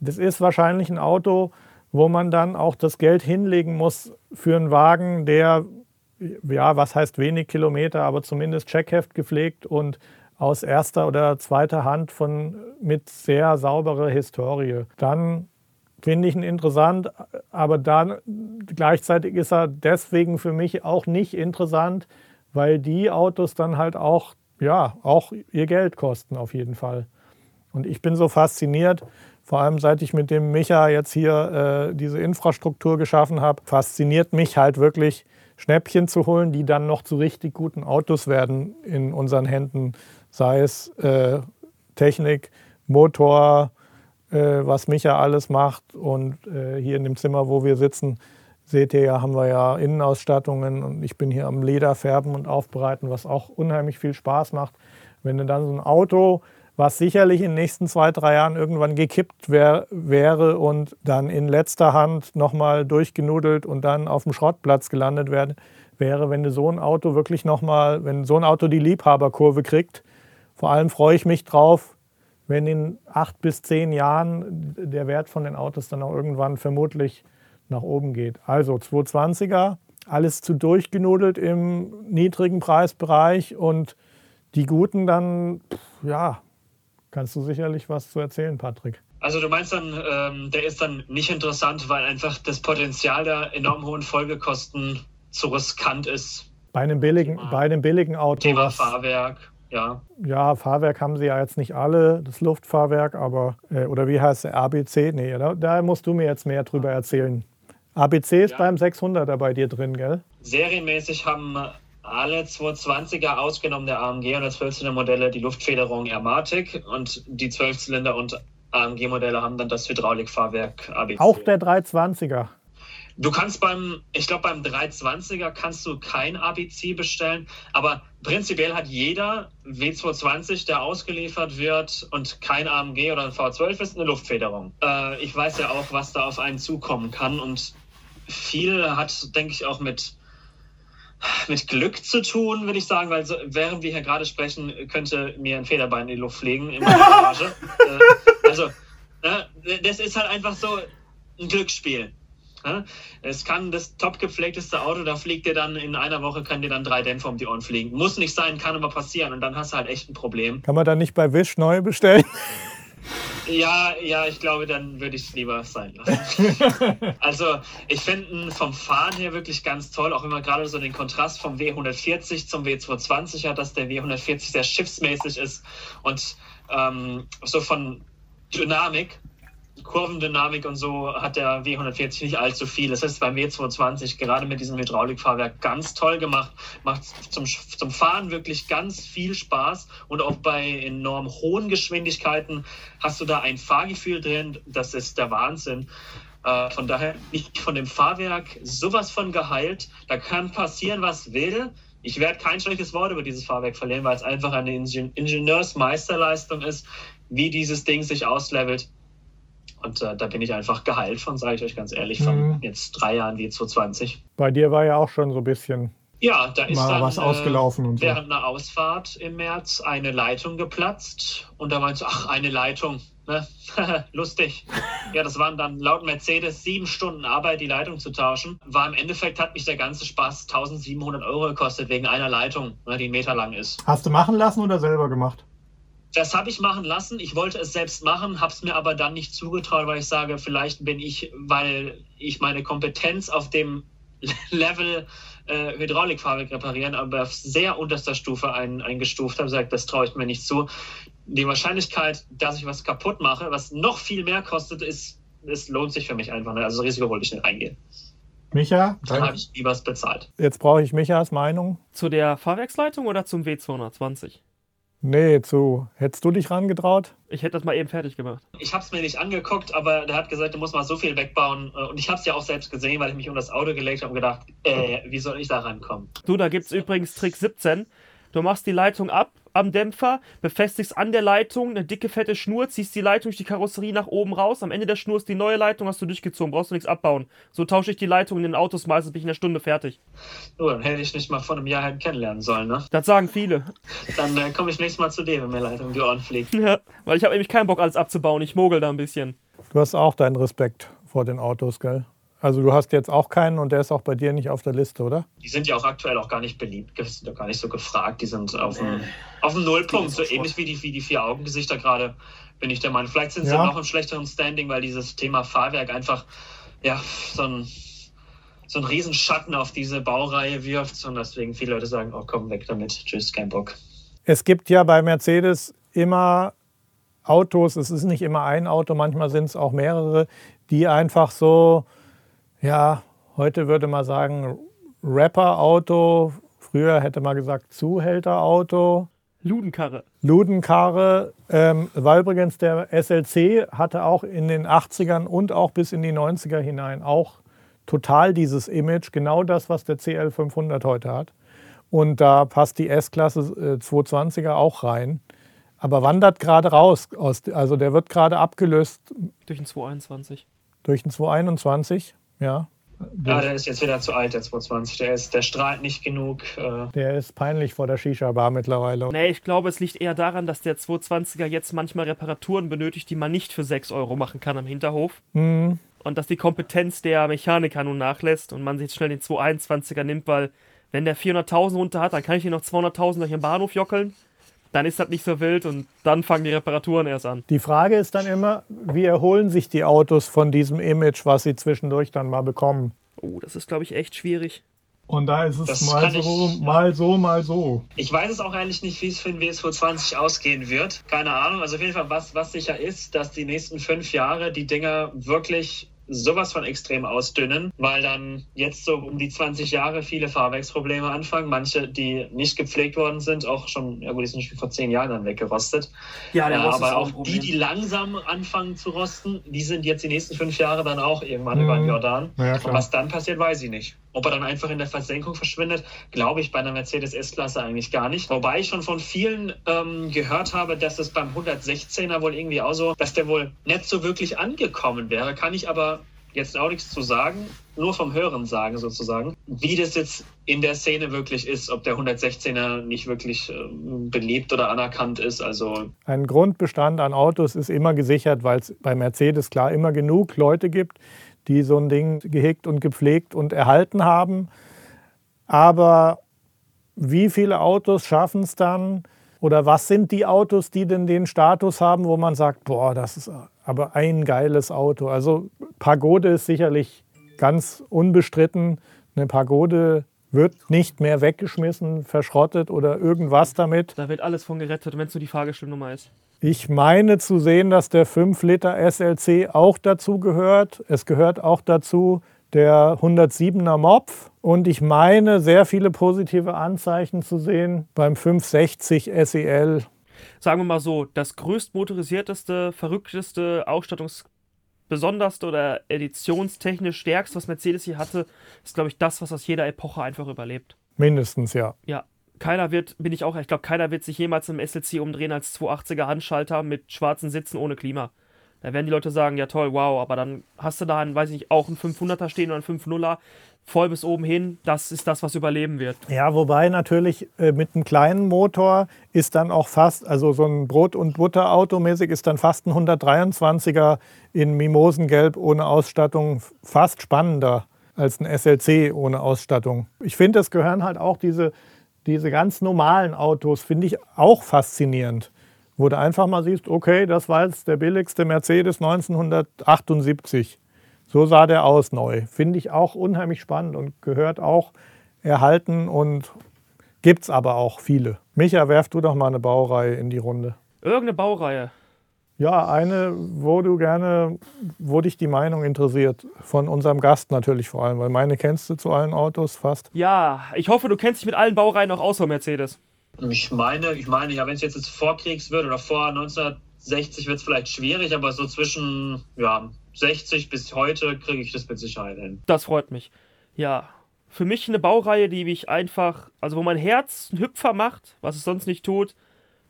das ist wahrscheinlich ein Auto, wo man dann auch das Geld hinlegen muss für einen Wagen, der, ja, was heißt wenig Kilometer, aber zumindest Checkheft gepflegt und aus erster oder zweiter Hand von, mit sehr sauberer Historie. Dann finde ich ihn interessant, aber dann gleichzeitig ist er deswegen für mich auch nicht interessant, weil die Autos dann halt auch, ja, auch ihr Geld kosten auf jeden Fall. Und ich bin so fasziniert, vor allem seit ich mit dem Micha jetzt hier äh, diese Infrastruktur geschaffen habe, fasziniert mich halt wirklich, Schnäppchen zu holen, die dann noch zu richtig guten Autos werden in unseren Händen. Sei es äh, Technik, Motor, äh, was Micha alles macht. Und äh, hier in dem Zimmer, wo wir sitzen, seht ihr ja, haben wir ja Innenausstattungen und ich bin hier am Leder färben und aufbereiten, was auch unheimlich viel Spaß macht. Wenn du dann so ein Auto was sicherlich in den nächsten zwei, drei Jahren irgendwann gekippt wär, wäre und dann in letzter Hand nochmal durchgenudelt und dann auf dem Schrottplatz gelandet wär, wäre, wenn so ein Auto wirklich nochmal, wenn so ein Auto die Liebhaberkurve kriegt. Vor allem freue ich mich drauf, wenn in acht bis zehn Jahren der Wert von den Autos dann auch irgendwann vermutlich nach oben geht. Also 220er, alles zu durchgenudelt im niedrigen Preisbereich und die guten dann, ja, kannst du sicherlich was zu erzählen, Patrick. Also du meinst dann, ähm, der ist dann nicht interessant, weil einfach das Potenzial der enorm hohen Folgekosten zu riskant ist. Bei einem billigen, Thema, bei einem billigen Auto. Thema Fahrwerk, ja. Ja, Fahrwerk haben sie ja jetzt nicht alle, das Luftfahrwerk, aber, äh, oder wie heißt der, ABC? Nee, da, da, musst du mir jetzt mehr drüber erzählen. ABC ist ja. beim 600er bei dir drin, gell? Serienmäßig haben alle 220er ausgenommen der AMG und der 12-Zylinder Modelle die Luftfederung Airmatic und die 12-Zylinder und AMG-Modelle haben dann das Hydraulikfahrwerk ABC. Auch der 320er. Du kannst beim, ich glaube beim 320er kannst du kein ABC bestellen, aber prinzipiell hat jeder W220, der ausgeliefert wird und kein AMG oder ein V12 ist, eine Luftfederung. Äh, ich weiß ja auch, was da auf einen zukommen kann und viel hat, denke ich, auch mit mit Glück zu tun, würde ich sagen, weil so, während wir hier gerade sprechen, könnte mir ein Federbein in die Luft fliegen in meiner [LAUGHS] Garage. äh, also, äh, das ist halt einfach so ein Glücksspiel. Ne? Es kann das top gepflegteste Auto, da fliegt dir dann in einer Woche, kann dir dann drei Dämpfer um die Ohren fliegen. Muss nicht sein, kann aber passieren und dann hast du halt echt ein Problem. Kann man da nicht bei Wish neu bestellen? Ja, ja, ich glaube, dann würde ich es lieber sein lassen. [LAUGHS] also, ich finde vom Fahren her wirklich ganz toll, auch wenn man gerade so den Kontrast vom W140 zum W220 hat, dass der W140 sehr schiffsmäßig ist und ähm, so von Dynamik Kurvendynamik und so hat der W140 nicht allzu viel. Das ist beim W220 gerade mit diesem Hydraulikfahrwerk ganz toll gemacht. Macht zum, zum Fahren wirklich ganz viel Spaß und auch bei enorm hohen Geschwindigkeiten hast du da ein Fahrgefühl drin. Das ist der Wahnsinn. Äh, von daher nicht von dem Fahrwerk sowas von geheilt. Da kann passieren, was will. Ich werde kein schlechtes Wort über dieses Fahrwerk verlieren, weil es einfach eine Ingenieursmeisterleistung ist, wie dieses Ding sich auslevelt. Und äh, da bin ich einfach geheilt von, sage ich euch ganz ehrlich, von mhm. jetzt drei Jahren wie 2020. Bei dir war ja auch schon so ein bisschen ja, da ist dann was ausgelaufen äh, und so. während einer Ausfahrt im März eine Leitung geplatzt und da meinst du, ach, eine Leitung, ne? [LAUGHS] lustig. Ja, das waren dann laut Mercedes sieben Stunden Arbeit, die Leitung zu tauschen. War im Endeffekt hat mich der ganze Spaß 1700 Euro gekostet wegen einer Leitung, ne, die einen Meter lang ist. Hast du machen lassen oder selber gemacht? Das habe ich machen lassen. Ich wollte es selbst machen, habe es mir aber dann nicht zugetraut, weil ich sage, vielleicht bin ich, weil ich meine Kompetenz auf dem [LAUGHS] Level äh, Hydraulikfahrwerk reparieren, aber auf sehr unterster Stufe ein, eingestuft habe, sagt, das traue ich mir nicht zu. Die Wahrscheinlichkeit, dass ich was kaputt mache, was noch viel mehr kostet, ist, es lohnt sich für mich einfach. nicht. Also das Risiko wollte ich nicht eingehen. Micha, dann habe ich lieber was bezahlt. Jetzt brauche ich Michas Meinung. Zu der Fahrwerksleitung oder zum W220? Nee, zu. Hättest du dich rangetraut? Ich hätte das mal eben fertig gemacht. Ich habe es mir nicht angeguckt, aber der hat gesagt, du musst mal so viel wegbauen. Äh, und ich habe es ja auch selbst gesehen, weil ich mich um das Auto gelegt habe und gedacht, äh, wie soll ich da rankommen? Du, da gibt es übrigens Trick 17. Du machst die Leitung ab am Dämpfer, befestigst an der Leitung eine dicke, fette Schnur, ziehst die Leitung durch die Karosserie nach oben raus. Am Ende der Schnur ist die neue Leitung, hast du durchgezogen, brauchst du nichts abbauen. So tausche ich die Leitung in den Autos meistens bin ich in einer Stunde fertig. Oh, dann hätte ich nicht mal vor einem Jahr halt kennenlernen sollen, ne? Das sagen viele. Dann äh, komme ich nächstes Mal zu dir, wenn mir Leitung die Ohren fliegt. Ja, weil ich habe nämlich keinen Bock, alles abzubauen. Ich mogel da ein bisschen. Du hast auch deinen Respekt vor den Autos, gell? Also du hast jetzt auch keinen und der ist auch bei dir nicht auf der Liste, oder? Die sind ja auch aktuell auch gar nicht beliebt, die sind ja gar nicht so gefragt. Die sind auf dem, auf dem Nullpunkt, so ähnlich wie die, wie die vier Augengesichter gerade, bin ich der Meinung. Vielleicht sind sie ja. noch im schlechteren Standing, weil dieses Thema Fahrwerk einfach ja, so ein, so ein Riesenschatten auf diese Baureihe wirft und deswegen viele Leute sagen, oh komm, weg damit, tschüss, kein Bock. Es gibt ja bei Mercedes immer Autos, es ist nicht immer ein Auto, manchmal sind es auch mehrere, die einfach so ja, heute würde man sagen Rapper-Auto. Früher hätte man gesagt Zuhälter-Auto. Ludenkarre. Ludenkarre, ähm, weil übrigens der SLC hatte auch in den 80ern und auch bis in die 90er hinein auch total dieses Image, genau das, was der CL500 heute hat. Und da passt die S-Klasse äh, 220er auch rein. Aber wandert gerade raus. Aus, also der wird gerade abgelöst. Durch den 221. Durch den 221. Ja. Ja, der ist jetzt wieder zu alt, der 220. Der, ist, der strahlt nicht genug. Äh der ist peinlich vor der Shisha-Bar mittlerweile. Nee, ich glaube, es liegt eher daran, dass der 220er jetzt manchmal Reparaturen benötigt, die man nicht für 6 Euro machen kann am Hinterhof. Mhm. Und dass die Kompetenz der Mechaniker nun nachlässt und man sich schnell den 221er nimmt, weil wenn der 400.000 runter hat, dann kann ich hier noch 200.000 durch den Bahnhof jockeln dann ist das nicht so wild und dann fangen die Reparaturen erst an. Die Frage ist dann immer, wie erholen sich die Autos von diesem Image, was sie zwischendurch dann mal bekommen? Oh, das ist, glaube ich, echt schwierig. Und da ist es das mal so, ich, mal so, mal so. Ich weiß es auch eigentlich nicht, wie es für den WSV20 ausgehen wird. Keine Ahnung. Also auf jeden Fall, was, was sicher ist, dass die nächsten fünf Jahre die Dinger wirklich sowas von extrem ausdünnen, weil dann jetzt so um die 20 Jahre viele Fahrwerksprobleme anfangen. Manche, die nicht gepflegt worden sind, auch schon, ja gut, die sind schon vor zehn Jahren dann weggerostet. Ja, der Äh, aber auch auch die, die langsam anfangen zu rosten, die sind jetzt die nächsten fünf Jahre dann auch irgendwann Mhm. über den Jordan. Ja, Und was dann passiert, weiß ich nicht. Ob er dann einfach in der Versenkung verschwindet, glaube ich bei einer Mercedes S-Klasse eigentlich gar nicht. Wobei ich schon von vielen ähm, gehört habe, dass es beim 116er wohl irgendwie auch so, dass der wohl nicht so wirklich angekommen wäre. Kann ich aber jetzt auch nichts zu sagen, nur vom Hören sagen sozusagen, wie das jetzt in der Szene wirklich ist, ob der 116er nicht wirklich ähm, beliebt oder anerkannt ist. Also Ein Grundbestand an Autos ist immer gesichert, weil es bei Mercedes klar immer genug Leute gibt, die so ein Ding gehegt und gepflegt und erhalten haben. Aber wie viele Autos schaffen es dann? Oder was sind die Autos, die denn den Status haben, wo man sagt, boah, das ist aber ein geiles Auto. Also Pagode ist sicherlich ganz unbestritten. Eine Pagode wird nicht mehr weggeschmissen, verschrottet oder irgendwas damit. Da wird alles von gerettet, wenn es nur die Fahrgestellnummer ist. Ich meine zu sehen, dass der 5 Liter SLC auch dazu gehört. Es gehört auch dazu der 107er Mopf. Und ich meine, sehr viele positive Anzeichen zu sehen beim 560 SEL. Sagen wir mal so, das größt motorisierteste, verrückteste, ausstattungsbesonderste oder editionstechnisch stärkste, was Mercedes hier hatte, ist, glaube ich, das, was aus jeder Epoche einfach überlebt. Mindestens, ja. Ja, keiner wird, bin ich auch, ich glaube, keiner wird sich jemals im SLC umdrehen als 280er Handschalter mit schwarzen Sitzen ohne Klima. Da werden die Leute sagen, ja toll, wow, aber dann hast du da einen, weiß ich nicht, auch einen 500er stehen oder einen 5.0er, voll bis oben hin, das ist das, was überleben wird. Ja, wobei natürlich äh, mit einem kleinen Motor ist dann auch fast, also so ein Brot- und Butter-Auto mäßig ist dann fast ein 123er in Mimosengelb ohne Ausstattung fast spannender als ein SLC ohne Ausstattung. Ich finde, es gehören halt auch diese, diese ganz normalen Autos, finde ich auch faszinierend. Wo du einfach mal siehst, okay, das war jetzt der billigste Mercedes 1978. So sah der aus neu. Finde ich auch unheimlich spannend und gehört auch erhalten und gibt es aber auch viele. Micha, werf du doch mal eine Baureihe in die Runde. Irgendeine Baureihe. Ja, eine, wo du gerne, wo dich die Meinung interessiert. Von unserem Gast natürlich vor allem, weil meine kennst du zu allen Autos fast. Ja, ich hoffe, du kennst dich mit allen Baureihen auch aus, Frau Mercedes. Ich meine, ich meine, ja, wenn es jetzt, jetzt Vorkriegs wird oder vor 1960 wird es vielleicht schwierig, aber so zwischen ja, 60 bis heute kriege ich das mit Sicherheit hin. Das freut mich. Ja, für mich eine Baureihe, die mich einfach, also wo mein Herz einen Hüpfer macht, was es sonst nicht tut,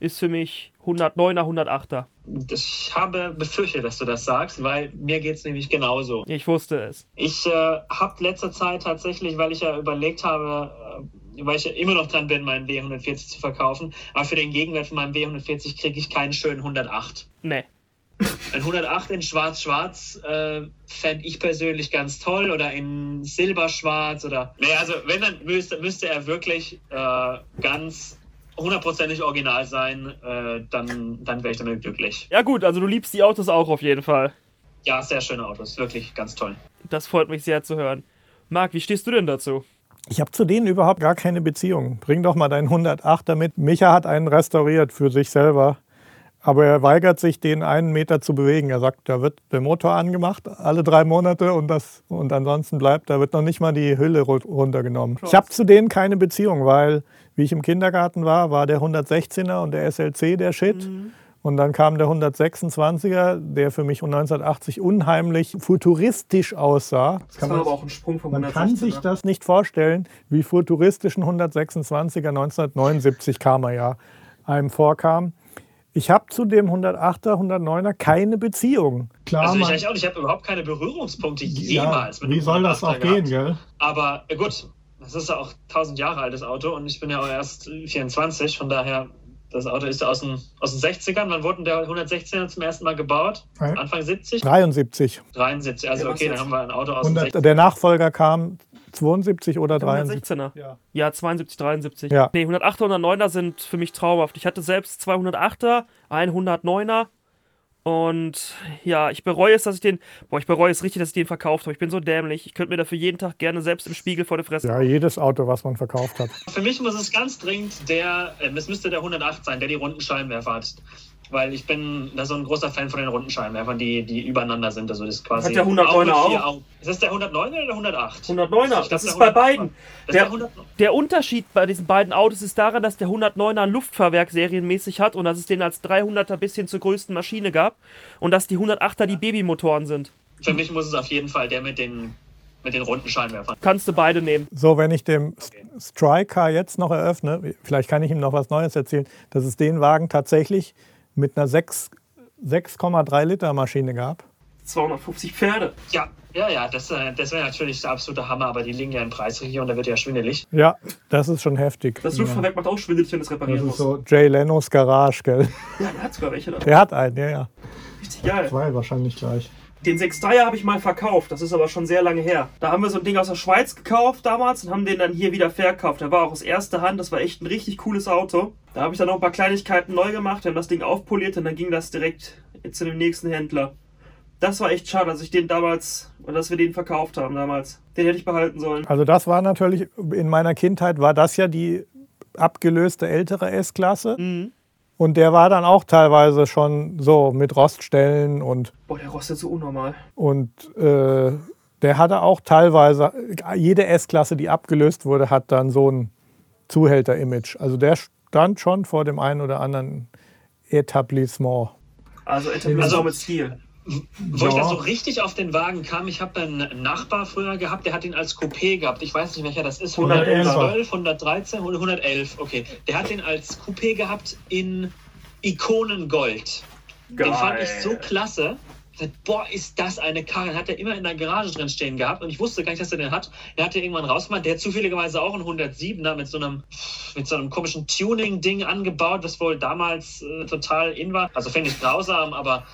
ist für mich 109er, 108er. Ich habe befürchtet, dass du das sagst, weil mir geht es nämlich genauso. Ich wusste es. Ich äh, habe letzter Zeit tatsächlich, weil ich ja überlegt habe, äh, weil ich ja immer noch dran bin, meinen W140 zu verkaufen, aber für den Gegenwert von meinem W140 kriege ich keinen schönen 108. Nee. Ein 108 in Schwarz-Schwarz äh, fände ich persönlich ganz toll oder in Silberschwarz oder. Nee, also wenn dann müsste, müsste er wirklich äh, ganz hundertprozentig original sein, äh, dann, dann wäre ich damit glücklich. Ja gut, also du liebst die Autos auch auf jeden Fall. Ja, sehr schöne Autos, wirklich ganz toll. Das freut mich sehr zu hören. Marc, wie stehst du denn dazu? Ich habe zu denen überhaupt gar keine Beziehung. Bring doch mal deinen 108 damit. Micha hat einen restauriert für sich selber. Aber er weigert sich, den einen Meter zu bewegen. Er sagt, da wird der Motor angemacht alle drei Monate und, das, und ansonsten bleibt, da wird noch nicht mal die Hülle ru- runtergenommen. Ich habe zu denen keine Beziehung, weil, wie ich im Kindergarten war, war der 116er und der SLC der Shit. Und dann kam der 126er, der für mich 1980 unheimlich futuristisch aussah. Das war aber auch ein Sprung von Man kann 116er. sich das nicht vorstellen, wie futuristischen 126er 1979 kam er ja einem vorkam. Ich habe zu dem 108er, 109er keine Beziehung. Klar, Also ich eigentlich auch, nicht. ich habe überhaupt keine Berührungspunkte ja, jemals mit wie dem soll das 108er auch gehen, gehabt. gell? Aber äh, gut, das ist ja auch 1000 Jahre altes Auto und ich bin ja auch erst 24, von daher, das Auto ist ja aus den, aus den 60ern. Wann wurde denn der 116er zum ersten Mal gebaut? Ja. Anfang 70? 73. 73, also Ja, okay, dann haben wir ein Auto aus den 100, der Nachfolger kam 72 oder 73. 116er. Ja. Ja, 72, 73. Ja. Nee, 108er und 109er sind für mich traumhaft. Ich hatte selbst 208er, ein 109er. Und ja, ich bereue es, dass ich den. Boah, ich bereue es richtig, dass ich den verkauft habe. Ich bin so dämlich. Ich könnte mir dafür jeden Tag gerne selbst im Spiegel vor der Fresse. ja, jedes Auto, was man verkauft hat. Für mich muss es ganz dringend der, äh, es müsste der 108 sein, der die runden Scheinwerfer hat. Weil ich bin da so ein großer Fan von den Rundenscheinwerfern, die, die übereinander sind. Also das ist quasi Hat der 109er Auge, vier auch? Augen. Ist das der 109er oder der 108? 109er, Ich glaub, das der ist bei 109er. beiden. Das ist Der- der 109er. Der Unterschied bei diesen beiden Autos ist daran, dass der 109er ein Luftfahrwerk serienmäßig hat und dass es den als 300er bis hin zur größten Maschine gab und dass die 108er die Babymotoren sind. Für mich muss es auf jeden Fall der mit den, mit den runden Scheinwerfern. Kannst du beide nehmen. So, wenn ich dem Striker jetzt noch eröffne, vielleicht kann ich ihm noch was Neues erzählen, dass es den Wagen tatsächlich mit einer 6 6,3 Liter Maschine gab. 250 Pferde. Ja, ja, ja, das, äh, das wäre natürlich der absolute Hammer, aber die liegen ja in Preisregion, da wird ja schwindelig. Ja, das ist schon heftig. Das Luftfahrwerk macht auch schwindelig, wenn es Das reparieren ist muss. so Jay Lenos Garage, gell? Ja, der hat sogar welche da. Der hat einen, ja, ja. Richtig geil. Zwei wahrscheinlich gleich. Den 6.3er habe ich mal verkauft, das ist aber schon sehr lange her. Da haben wir so ein Ding aus der Schweiz gekauft damals und haben den dann hier wieder verkauft. Der war auch aus erster Hand, das war echt ein richtig cooles Auto. Da habe ich dann noch ein paar Kleinigkeiten neu gemacht, wir haben das Ding aufpoliert und dann ging das direkt zu dem nächsten Händler. Das war echt schade, dass ich den damals, oder dass wir den verkauft haben damals. Den hätte ich behalten sollen. Also das war natürlich, in meiner Kindheit war das ja die abgelöste ältere S-Klasse. Mhm. Und der war dann auch teilweise schon so mit Roststellen und, Boah, der rostet so unnormal. und äh, der hatte auch teilweise, jede S-Klasse, die abgelöst wurde, hat dann so ein Zuhälter-Image. Also der stand schon vor dem einen oder anderen Etablissement. Also Etablissement Also- mit Stil. Wo ich Ja. da so richtig auf den Wagen kam, ich habe einen Nachbar früher gehabt, der hat ihn als Coupé gehabt. Ich weiß nicht, welcher das ist. 111. 112, 113 oder 111. Okay. Der hat den als Coupé gehabt in Ikonengold. Den fand ich so klasse. Ich dachte, Boah, ist das eine Karre. Den hat er immer in der Garage drin stehen gehabt und ich wusste gar nicht, dass er den hat. Der hat er irgendwann rausgemacht. Der hat zufälligerweise auch einen 107er mit so einem, mit so einem komischen Tuning-Ding angebaut, das wohl damals äh, total in war. Also finde ich grausam, aber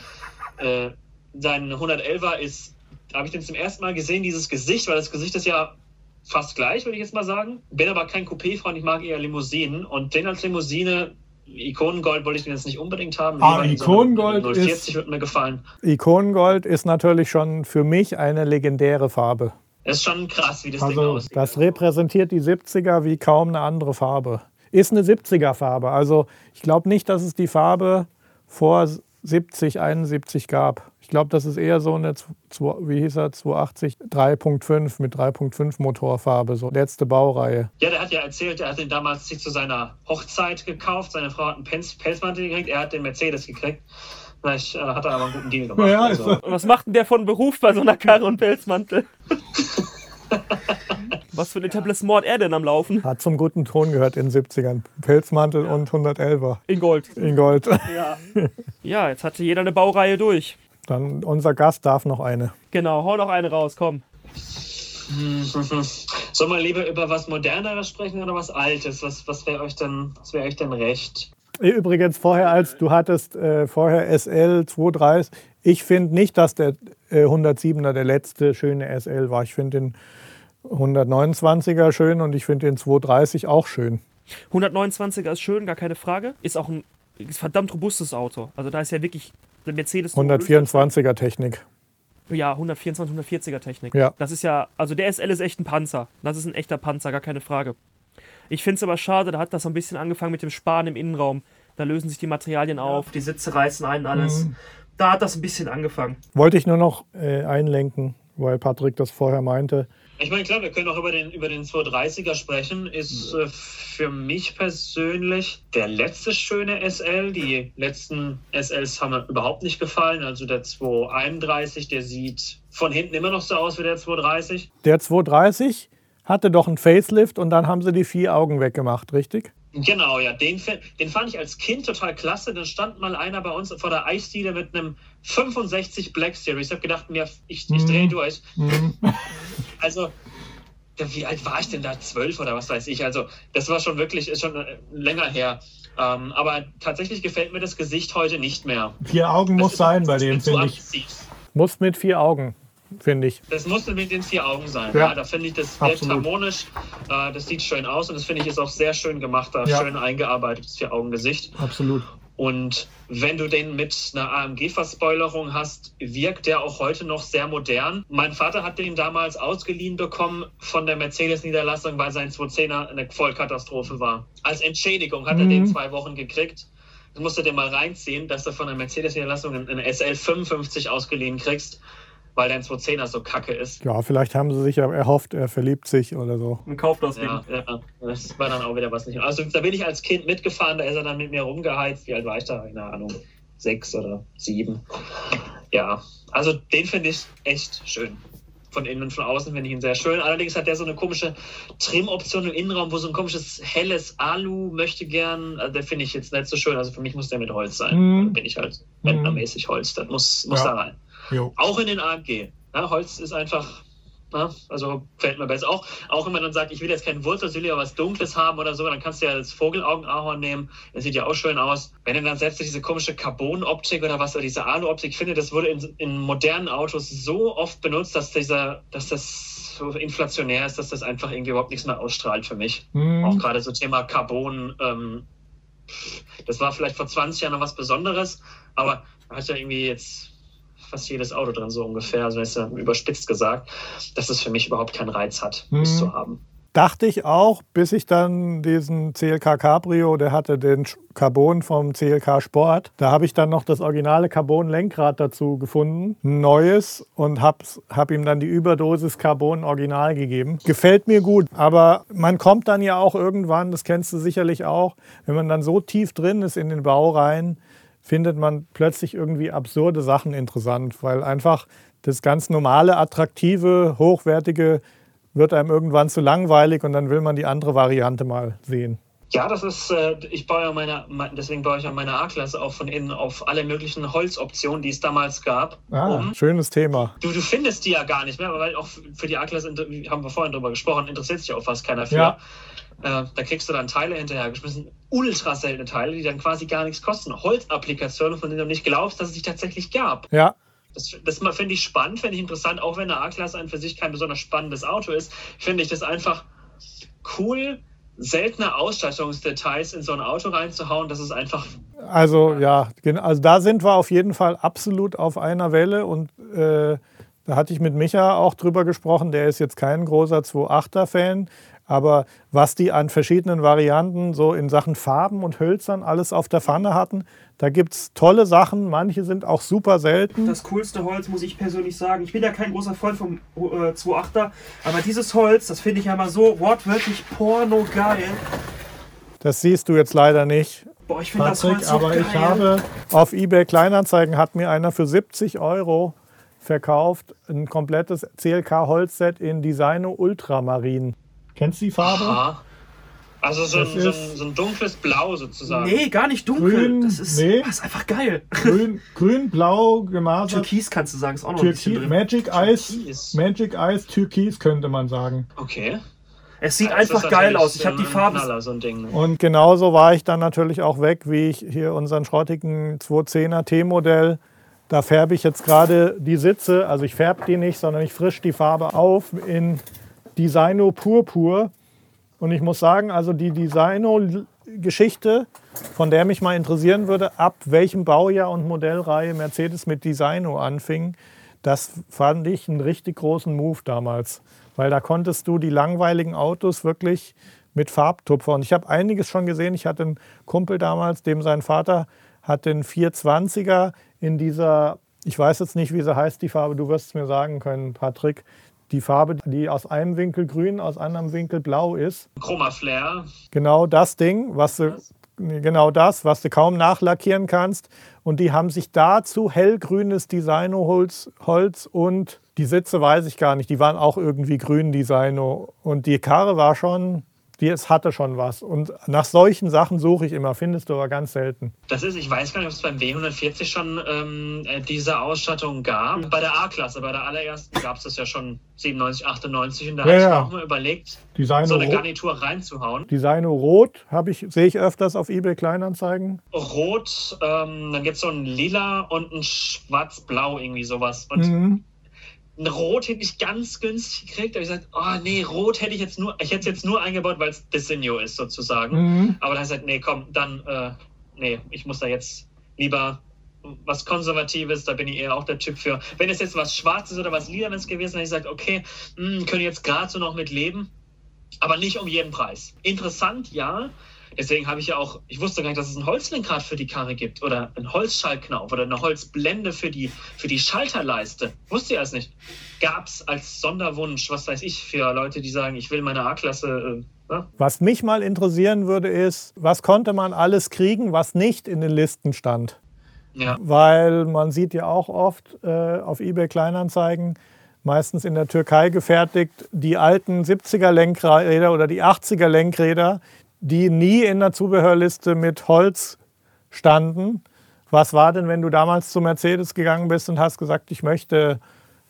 äh, sein 111er ist, da habe ich den zum ersten Mal gesehen, dieses Gesicht, weil das Gesicht ist ja fast gleich, würde ich jetzt mal sagen. Bin aber kein Coupé-Freund, ich mag eher Limousinen und den als Limousine. Ikonengold wollte ich den jetzt nicht unbedingt haben. Ah, Lieber in so Ikonengold einem ist- 040 würde mir gefallen. Ikonengold ist natürlich schon für mich eine legendäre Farbe. Das ist schon krass, wie das Ding Also aussieht. das repräsentiert die 70er wie kaum eine andere Farbe. Ist eine 70er Farbe. Also ich glaube nicht, dass es die Farbe vor 70, 71 gab. Ich glaube, das ist eher so eine, wie hieß er, 280 3.5 mit 3.5 Motorfarbe, so letzte Baureihe. Ja, der hat ja erzählt, er hat den damals sich zu seiner Hochzeit gekauft. Seine Frau hat einen Pelz, Pelzmantel gekriegt, er hat den Mercedes gekriegt. Vielleicht äh, hat er aber einen guten Deal gemacht. Ja, also, Und was macht denn der von Beruf bei so einer Karre und Pelzmantel? [LAUGHS] was für ein Etablissement hat er denn am Laufen? Hat zum guten Ton gehört in den 70ern. Pelzmantel und 111er In Gold. in Gold. [LAUGHS] Ja, jetzt hatte jeder eine Baureihe durch. Dann unser Gast darf noch eine. Genau, hau noch eine raus, komm. [LAUGHS] Soll man lieber über was Moderneres sprechen oder was Altes? Was, was wäre euch, denn- was wär euch denn recht? Übrigens, vorher als du hattest äh, vorher SL 230, ich finde nicht, dass der äh, 107er der letzte schöne SL war. Ich finde den 129er schön und ich finde den 230 auch schön. 129er ist schön, gar keine Frage. Ist auch ein ist verdammt robustes Auto. Also da ist ja wirklich der Mercedes. 124er Technik. Ja, 124, 140er Technik. Ja. Das ist ja, also der SL ist echt ein Panzer. Das ist ein echter Panzer, gar keine Frage. Ich finde es aber schade, da hat das so ein bisschen angefangen mit dem Sparen im Innenraum. Da lösen sich die Materialien auf. Die Sitze reißen einen alles. Mhm. Da hat das ein bisschen angefangen. Wollte ich nur noch äh, einlenken, weil Patrick das vorher meinte. Ich meine, klar, wir können auch über den, über den 230er sprechen. Ist äh, für mich persönlich der letzte schöne SL. Die letzten SLs haben mir überhaupt nicht gefallen. Also der 231, der sieht von hinten immer noch so aus wie der 230. Der 230 hatte doch einen Facelift und dann haben sie die vier Augen weggemacht, richtig? Genau, ja, den, den fand ich als Kind total klasse. Dann stand mal einer bei uns vor der Eisdiele mit einem 65 Black Series. Ich habe gedacht, mir, ich, ich drehe durch. [LAUGHS] Also, ja, wie alt war ich denn da? Zwölf oder was weiß ich? Also, das war schon wirklich, ist schon äh, länger her. Ähm, aber tatsächlich gefällt mir das Gesicht heute nicht mehr. Vier Augen muss Das sein ist- bei dem, finde ich. Muss mit vier Augen, finde ich. Das muss mit den vier Augen sein. Ja. Ja, da finde ich, das wirkt harmonisch. Äh, das sieht schön aus und das finde ich ist auch sehr schön gemacht, da Ja. schön eingearbeitetes Vier-Augen-Gesicht. Absolut. Und wenn du den mit einer AMG-Verspoilerung hast, wirkt der auch heute noch sehr modern. Mein Vater hat den damals ausgeliehen bekommen von der Mercedes-Niederlassung, weil sein 210er eine Vollkatastrophe war. Als Entschädigung hat er Mhm. den zwei Wochen gekriegt. Das musst du dir mal reinziehen, dass du von der Mercedes-Niederlassung eine SL 55 ausgeliehen kriegst, weil dein 210er so kacke ist. Ja, vielleicht haben sie sich ja erhofft, er verliebt sich oder so. Und kauft das Ding. Ja, ja, das war dann auch wieder was nicht. Also da bin ich als Kind mitgefahren, da ist er dann mit mir rumgeheizt. Wie alt war ich da? Keine Ahnung. Sechs oder sieben. Ja, also den finde ich echt schön. Von innen und von außen finde ich ihn sehr schön. Allerdings hat der so eine komische Trim-Option im Innenraum, wo so ein komisches helles Alu möchte gern. Also der finde ich jetzt nicht so schön. Also für mich muss der mit Holz sein. Da bin ich halt rentnermäßig Holz. Das muss, muss Ja. da rein. Jo. Auch in den AMG. Ja, Holz ist einfach, na, also fällt mir besser. Auch, auch wenn man dann sagt, ich will jetzt kein Wurzel, will ja was Dunkles haben oder so, dann kannst du ja das Vogelaugenahorn nehmen. Das sieht ja auch schön aus. Wenn du dann selbst diese komische Carbon-Optik oder was, oder diese Alu-Optik, ich finde, das wurde in, in modernen Autos so oft benutzt, dass dieser, dass das so inflationär ist, dass das einfach irgendwie überhaupt nichts mehr ausstrahlt für mich. Auch Mhm. gerade so Thema Carbon, ähm, das war vielleicht vor 20 Jahren noch was Besonderes, aber da hat ja irgendwie jetzt fast jedes Auto drin, so ungefähr, also ist ja überspitzt gesagt, dass es für mich überhaupt keinen Reiz hat, Mhm. das zu haben. Dachte ich auch, bis ich dann diesen CLK Cabrio, der hatte den Carbon vom CLK Sport. Da habe ich dann noch das originale Carbon Lenkrad dazu gefunden, ein neues und habe hab ihm dann die Überdosis Carbon Original gegeben. Gefällt mir gut, aber man kommt dann ja auch irgendwann, das kennst du sicherlich auch, wenn man dann so tief drin ist in den Bau rein, findet man plötzlich irgendwie absurde Sachen interessant, weil einfach das ganz normale, attraktive, hochwertige wird einem irgendwann zu langweilig und dann will man die andere Variante mal sehen. Ja, das ist, äh, ich baue ja meine, me- deswegen baue ich ja meine A-Klasse auch von innen auf alle möglichen Holzoptionen, die es damals gab, Ah, um. schönes Thema. Du, du findest die ja gar nicht mehr, weil auch für die A-Klasse, haben wir vorhin drüber gesprochen, interessiert sich auch fast keiner für. Ja. Äh, da kriegst du dann Teile hinterhergeschmissen, ultra seltene Teile, die dann quasi gar nichts kosten. Holzapplikationen, von denen du nicht glaubst, dass es die tatsächlich gab. Ja, Das, das finde ich spannend, finde ich interessant, auch wenn eine A-Klasse an für sich kein besonders spannendes Auto ist, finde ich das einfach cool, seltene Ausstattungsdetails in so ein Auto reinzuhauen, das ist einfach also ja, also da sind wir auf jeden Fall absolut auf einer Welle und äh, da hatte ich mit Micha auch drüber gesprochen. Der ist jetzt kein großer 2.8er-Fan, aber was die an verschiedenen Varianten so in Sachen Farben und Hölzern alles auf der Pfanne hatten, da gibt es tolle Sachen. Manche sind auch super selten. Das coolste Holz, muss ich persönlich sagen. Ich bin ja kein großer Freund vom äh, 2.8er, aber dieses Holz, das finde ich ja mal so wortwörtlich pornogeil. Das siehst du jetzt leider nicht. Boah, ich finde das Holz so aber geil. ich habe auf eBay Kleinanzeigen hat mir einer für 70 Euro verkauft ein komplettes CLK Holzset in Designo Ultramarin. Kennst du die Farbe? aha. Also so ein, Das so, ein, so ein dunkles Blau sozusagen. Nee, gar nicht dunkel. Grün, das, ist, nee. das ist einfach geil. Grün, grün, blau, gemasert. Türkis kannst du sagen, ist auch noch ein bisschen Türkis, drin. Magic Eyes, Türkis. Magic Eyes, Türkis könnte man sagen. Okay. Es sieht Das einfach geil aus. Ich habe ein- die Farbe. Ein Knaller, so ein Ding. ne? Und genauso war ich dann natürlich auch weg, wie ich hier unseren schrottigen 210er T-Modell. Da färbe ich jetzt gerade die Sitze, also ich färbe die nicht, sondern ich frisch die Farbe auf in Designo Purpur. Und ich muss sagen, also die Designo-Geschichte, von der mich mal interessieren würde, ab welchem Baujahr und Modellreihe Mercedes mit Designo anfing, das fand ich einen richtig großen Move damals. Weil da konntest du die langweiligen Autos wirklich mit Farbtupfer. Und ich habe einiges schon gesehen. Ich hatte einen Kumpel damals, dem sein Vater hat den 420er in dieser, ich weiß jetzt nicht, wie sie heißt, die Farbe, du wirst es mir sagen können, Patrick. Die Farbe, die aus einem Winkel grün, aus anderem Winkel blau ist. Chroma Flair. Genau das Ding, was du, genau das, was du kaum nachlackieren kannst. Und die haben sich dazu hellgrünes Designo-Holz Holz und die Sitze weiß ich gar nicht, die waren auch irgendwie grün Designo. Und die Karre war schon, die es hatte schon was. Und nach solchen Sachen suche ich immer, findest du aber ganz selten. Das ist, ich weiß gar nicht, ob es beim W140 schon ähm, äh, diese Ausstattung gab. Bei der A-Klasse, bei der allerersten gab es das ja schon 97, 98 und da Ja, habe ich ja. auch mal überlegt, Designo, so eine Ro Garnitur reinzuhauen. Designo Rot habe ich, sehe ich öfters auf eBay Kleinanzeigen. Rot, ähm, dann gibt es so ein Lila und ein Schwarz-Blau, irgendwie sowas. Und Mhm. Ein Rot hätte ich ganz günstig gekriegt. Da habe ich gesagt, oh nee, Rot hätte ich jetzt nur, ich hätte es jetzt nur eingebaut, weil es Designo ist sozusagen. Mhm. Aber da habe ich gesagt, nee, komm, dann, äh, nee, ich muss da jetzt lieber was Konservatives, da bin ich eher auch der Typ für. Wenn es jetzt was Schwarzes oder was Lilanes gewesen wäre, ich gesagt, okay, mh, können jetzt gerade so noch mit leben, aber nicht um jeden Preis. Interessant, ja. Deswegen habe ich ja auch, ich wusste gar nicht, dass es ein Holzlenkrad für die Karre gibt oder ein Holzschaltknauf oder eine Holzblende für die, für die Schalterleiste. Wusste ich alles nicht. Gab es als Sonderwunsch, was weiß ich, für Leute, die sagen, ich will meine A-Klasse. Äh, ne? Was mich mal interessieren würde, ist, was konnte man alles kriegen, was nicht in den Listen stand? Ja. Weil man sieht ja auch oft äh, auf eBay Kleinanzeigen, meistens in der Türkei gefertigt, die alten 70er Lenkräder oder die 80er Lenkräder, die nie in der Zubehörliste mit Holz standen. Was war denn, wenn du damals zu Mercedes gegangen bist und hast gesagt, ich möchte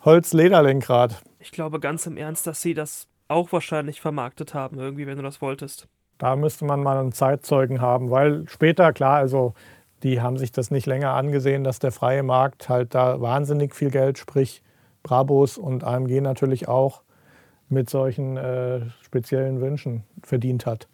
Holz-Lederlenkrad? Ich glaube ganz im Ernst, dass sie das auch wahrscheinlich vermarktet haben, irgendwie, wenn du das wolltest. Da müsste man mal einen Zeitzeugen haben, weil später, klar, also die haben sich das nicht länger angesehen, dass der freie Markt halt da wahnsinnig viel Geld, sprich Brabus und AMG natürlich auch mit solchen äh, speziellen Wünschen verdient hat.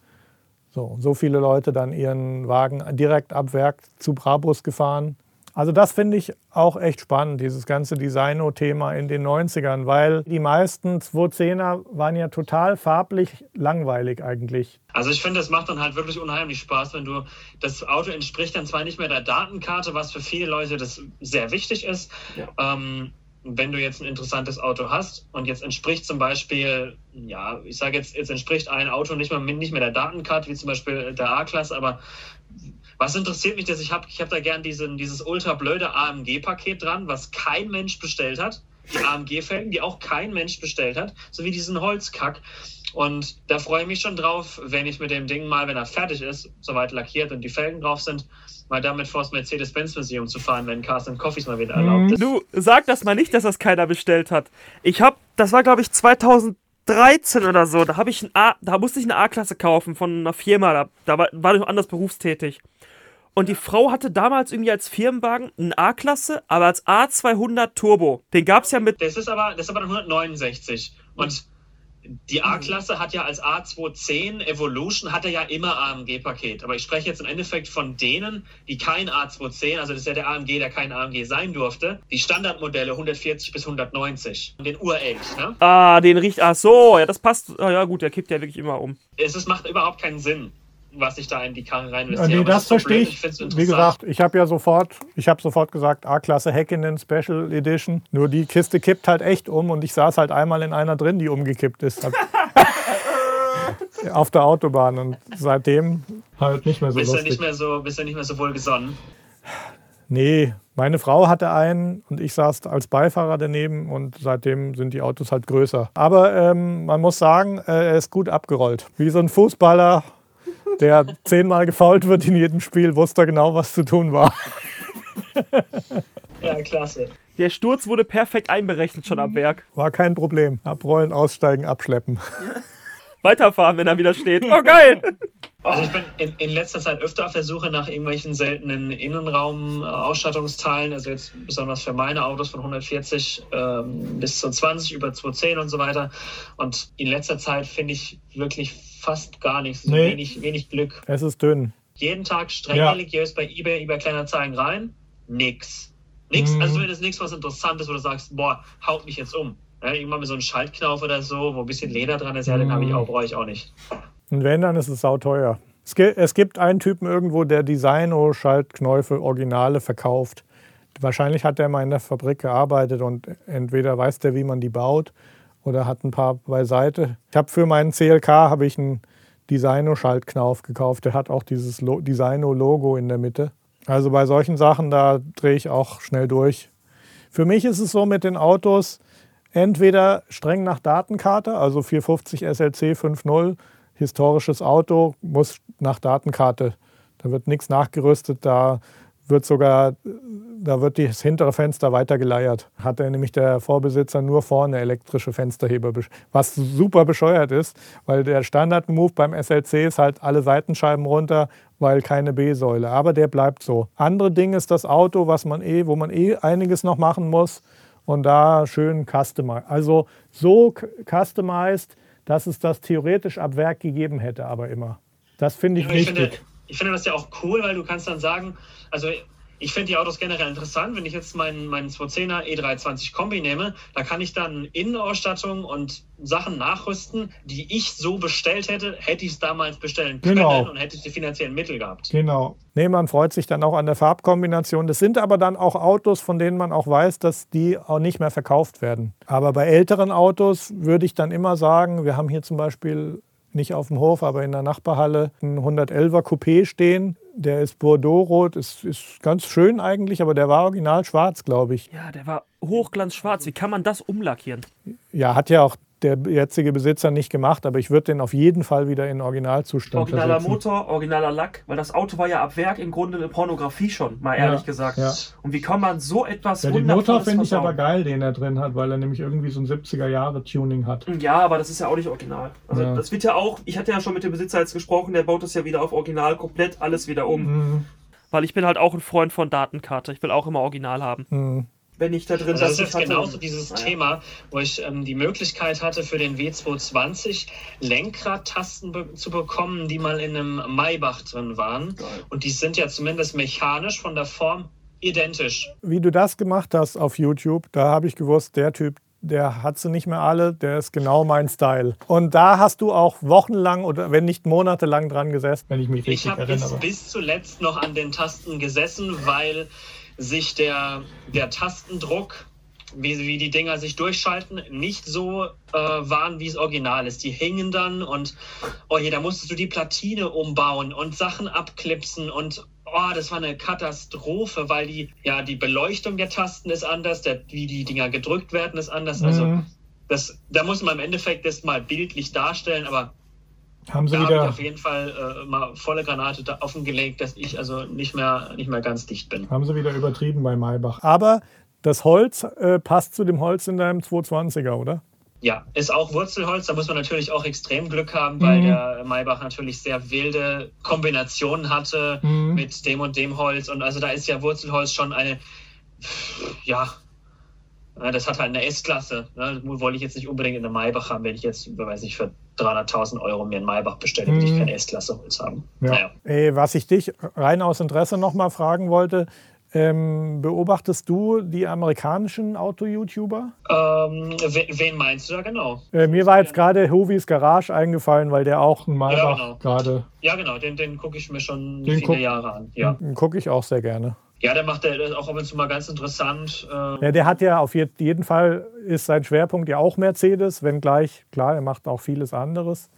So, so viele Leute dann ihren Wagen direkt ab Werk zu Brabus gefahren. Also das finde ich auch echt spannend, dieses ganze Designo-Thema in den 90ern, weil die meisten 210er waren ja total farblich langweilig eigentlich. Also ich finde, es macht dann halt wirklich unheimlich Spaß, wenn du, das Auto entspricht dann zwar nicht mehr der Datenkarte, was für viele Leute das sehr wichtig ist, ja. ähm, wenn du jetzt ein interessantes Auto hast und jetzt entspricht zum Beispiel, ja, ich sage jetzt, jetzt entspricht ein Auto nicht mehr, nicht mehr der Datenkarte, wie zum Beispiel der A-Klasse, aber was interessiert mich, dass ich habe, ich habe da gern diesen, dieses ultra blöde AMG-Paket dran, was kein Mensch bestellt hat. Die AMG-Felgen, die auch kein Mensch bestellt hat, sowie diesen Holzkack. Und da freue ich mich schon drauf, wenn ich mit dem Ding mal, wenn er fertig ist, soweit lackiert und die Felgen drauf sind, mal damit vor das Mercedes-Benz-Museum zu fahren, wenn Carsten Coffees mal wieder erlaubt ist. Du, sag das mal nicht, dass das keiner bestellt hat. Ich hab, das war glaube ich 2013 oder so, da habe ich ein A, da musste ich eine A-Klasse kaufen von einer Firma, da, da war, war ich noch anders berufstätig. Und die Frau hatte damals irgendwie als Firmenwagen einen A-Klasse, aber als A200 Turbo. Den gab es ja mit. Das ist aber, das ist aber 169. Und die A-Klasse hat ja als A210 Evolution hatte ja immer AMG-Paket. Aber ich spreche jetzt im Endeffekt von denen, die kein A210, also das ist ja der AMG, der kein AMG sein durfte, die Standardmodelle 140 bis 190. Den Urelch, ne? Ah, den riecht. Ach so, ja, das passt. Ah, ja, gut, der kippt ja wirklich immer um. Es, es macht überhaupt keinen Sinn was ich da in die Karre rein investiere. Nee, das, das verstehe ich. ich Wie gesagt, ich habe ja sofort, ich habe sofort gesagt, A-Klasse Häkkinen Special Edition. Nur die Kiste kippt halt echt um und ich saß halt einmal in einer drin, die umgekippt ist. [LAUGHS] auf der Autobahn und seitdem halt nicht mehr so bist lustig. Du nicht mehr so, bist du nicht mehr so wohlgesonnen? Nee, meine Frau hatte einen und ich saß als Beifahrer daneben und seitdem sind die Autos halt größer. Aber ähm, man muss sagen, äh, er ist gut abgerollt. Wie so ein Fußballer der zehnmal gefault wird in jedem Spiel, wusste genau, was zu tun war. Ja, klasse. Der Sturz wurde perfekt einberechnet schon am Werk. War kein Problem. Abrollen, aussteigen, abschleppen. [LAUGHS] Weiterfahren, wenn er wieder steht. Oh, geil! Also ich bin in, in, letzter Zeit öfter auf der Suche nach irgendwelchen seltenen Innenraum-Ausstattungsteilen, also jetzt besonders für meine Autos von 140 ähm, bis zu 20 über 210 und so weiter. Und in letzter Zeit finde ich wirklich fast gar nichts, so nee. wenig, wenig Glück. Es ist dünn. Jeden Tag streng ja. religiös bei eBay, eBay Kleinanzeigen rein, nix. Nix, mhm. also wenn es nichts was Interessantes, wo du sagst, boah, haut mich jetzt um. Ja, irgendwann mit so einem Schaltknauf oder so, wo ein bisschen Leder dran ist, ja, den habe ich auch, brauche ich auch nicht. Und wenn, dann ist es sauteuer. Es gibt einen Typen irgendwo, der Designo-Schaltknäufe, Originale verkauft. Wahrscheinlich hat der mal in der Fabrik gearbeitet und entweder weiß der, wie man die baut oder hat ein paar beiseite. Ich habe für meinen CLK habe ich einen Designo-Schaltknauf gekauft. Der hat auch dieses Designo-Logo in der Mitte. Also bei solchen Sachen, da drehe ich auch schnell durch. Für mich ist es so mit den Autos, entweder streng nach Datenkarte, also 450 SLC 5.0, historisches Auto, muss nach Datenkarte. Da wird nichts nachgerüstet, da wird sogar, da wird das hintere Fenster weitergeleiert. Hat er nämlich der Vorbesitzer nur vorne elektrische Fensterheber, was super bescheuert ist, weil der Standard-Move beim SLC ist halt alle Seitenscheiben runter, weil keine B-Säule. Aber der bleibt so. Andere Ding ist das Auto, was man eh, wo man eh einiges noch machen muss und da schön customized. Also so customized, dass es das theoretisch ab Werk gegeben hätte, aber immer. Das finde ich ja, wichtig. Ich finde, ich finde das ja auch cool, weil du kannst dann sagen, also ich finde die Autos generell interessant. Wenn ich jetzt meinen, meinen 210er E320 Kombi nehme, da kann ich dann Innenausstattung und Sachen nachrüsten, die ich so bestellt hätte, hätte ich es damals bestellen können Genau. und hätte ich die finanziellen Mittel gehabt. Genau. Nee, man freut sich dann auch an der Farbkombination. Das sind aber dann auch Autos, von denen man auch weiß, dass die auch nicht mehr verkauft werden. Aber bei älteren Autos würde ich dann immer sagen, wir haben hier zum Beispiel nicht auf dem Hof, aber in der Nachbarhalle einen 111er Coupé stehen. Der ist Bordeaux-rot, ist, ist ganz schön eigentlich, aber der war original schwarz, glaube ich. Ja, der war hochglanzschwarz. Wie kann man das umlackieren? Ja, hat ja auch der jetzige Besitzer nicht gemacht, aber ich würde den auf jeden Fall wieder in Originalzustand Originaler versetzen. Motor, originaler Lack, weil das Auto war ja ab Werk im Grunde eine Pornografie schon, mal ehrlich Ja, gesagt. ja. Und wie kann man so etwas Ja, den Motor finde ich aber geil, den er drin hat, weil er nämlich irgendwie so ein 70er-Jahre-Tuning hat. Ja, aber das ist ja auch nicht original. Also Ja. das wird ja auch, ich hatte ja schon mit dem Besitzer jetzt gesprochen, der baut das ja wieder auf Original komplett alles wieder um. Mhm. Weil ich bin halt auch ein Freund von Datenkarte. Ich will auch immer Original haben. Mhm. Wenn ich da drin Also das ist ich jetzt hatte- genauso dieses Naja. Thema, wo ich ähm, die Möglichkeit hatte, für den W220 Lenkradtasten be zu bekommen, die mal in einem Maybach drin waren. Geil. Und die sind ja zumindest mechanisch von der Form identisch. Wie du das gemacht hast auf YouTube, da habe ich gewusst, der Typ, der hat sie nicht mehr alle, der ist genau mein Style. Und da hast du auch wochenlang oder wenn nicht monatelang dran gesessen, wenn ich mich Ich richtig habe bis, erinnere. bis zuletzt noch an den Tasten gesessen, weil sich der, der Tastendruck, wie, wie die Dinger sich durchschalten, nicht so äh, waren, wie es original ist. Die hingen dann und oh je, da musstest du die Platine umbauen und Sachen abklipsen und oh, das war eine Katastrophe, weil die, ja, die Beleuchtung der Tasten ist anders, der, wie die Dinger gedrückt werden, ist anders. Also Mhm. das, da muss man im Endeffekt das mal bildlich darstellen, aber haben sie da habe ich wieder, auf jeden Fall äh, mal volle Granate da offengelegt, dass ich also nicht mehr, nicht mehr ganz dicht bin. haben sie wieder übertrieben bei Maybach. Aber das Holz äh, passt zu dem Holz in deinem 220er, oder? Ja, ist auch Wurzelholz. Da muss man natürlich auch extrem Glück haben, weil Mhm. der Maybach natürlich sehr wilde Kombinationen hatte Mhm. mit dem und dem Holz. Und also da ist ja Wurzelholz schon eine, ja, das hat halt eine S-Klasse. Ne? Wollte ich jetzt nicht unbedingt in der Maybach haben, wenn ich jetzt, weiß nicht, für 300.000 Euro mir einen Maybach bestelle, würde ich Mhm. keine S-Klasse Holz haben. Ja. Naja. Ey, was ich dich rein aus Interesse nochmal fragen wollte, ähm, beobachtest du die amerikanischen Auto-YouTuber? Ähm, wen, meinst du da genau? Äh, mir war jetzt gerade Huvis Garage eingefallen, weil der auch einen Maybach genau. gerade, Ja, genau, den, den gucke ich mir schon Den viele Jahre an. Ja. den gucke ich auch sehr gerne. Ja, der macht der auch ab und zu mal ganz interessant. Äh, Ja, der hat ja auf je- jeden Fall, ist sein Schwerpunkt ja auch Mercedes, wenngleich, klar, er macht auch vieles anderes.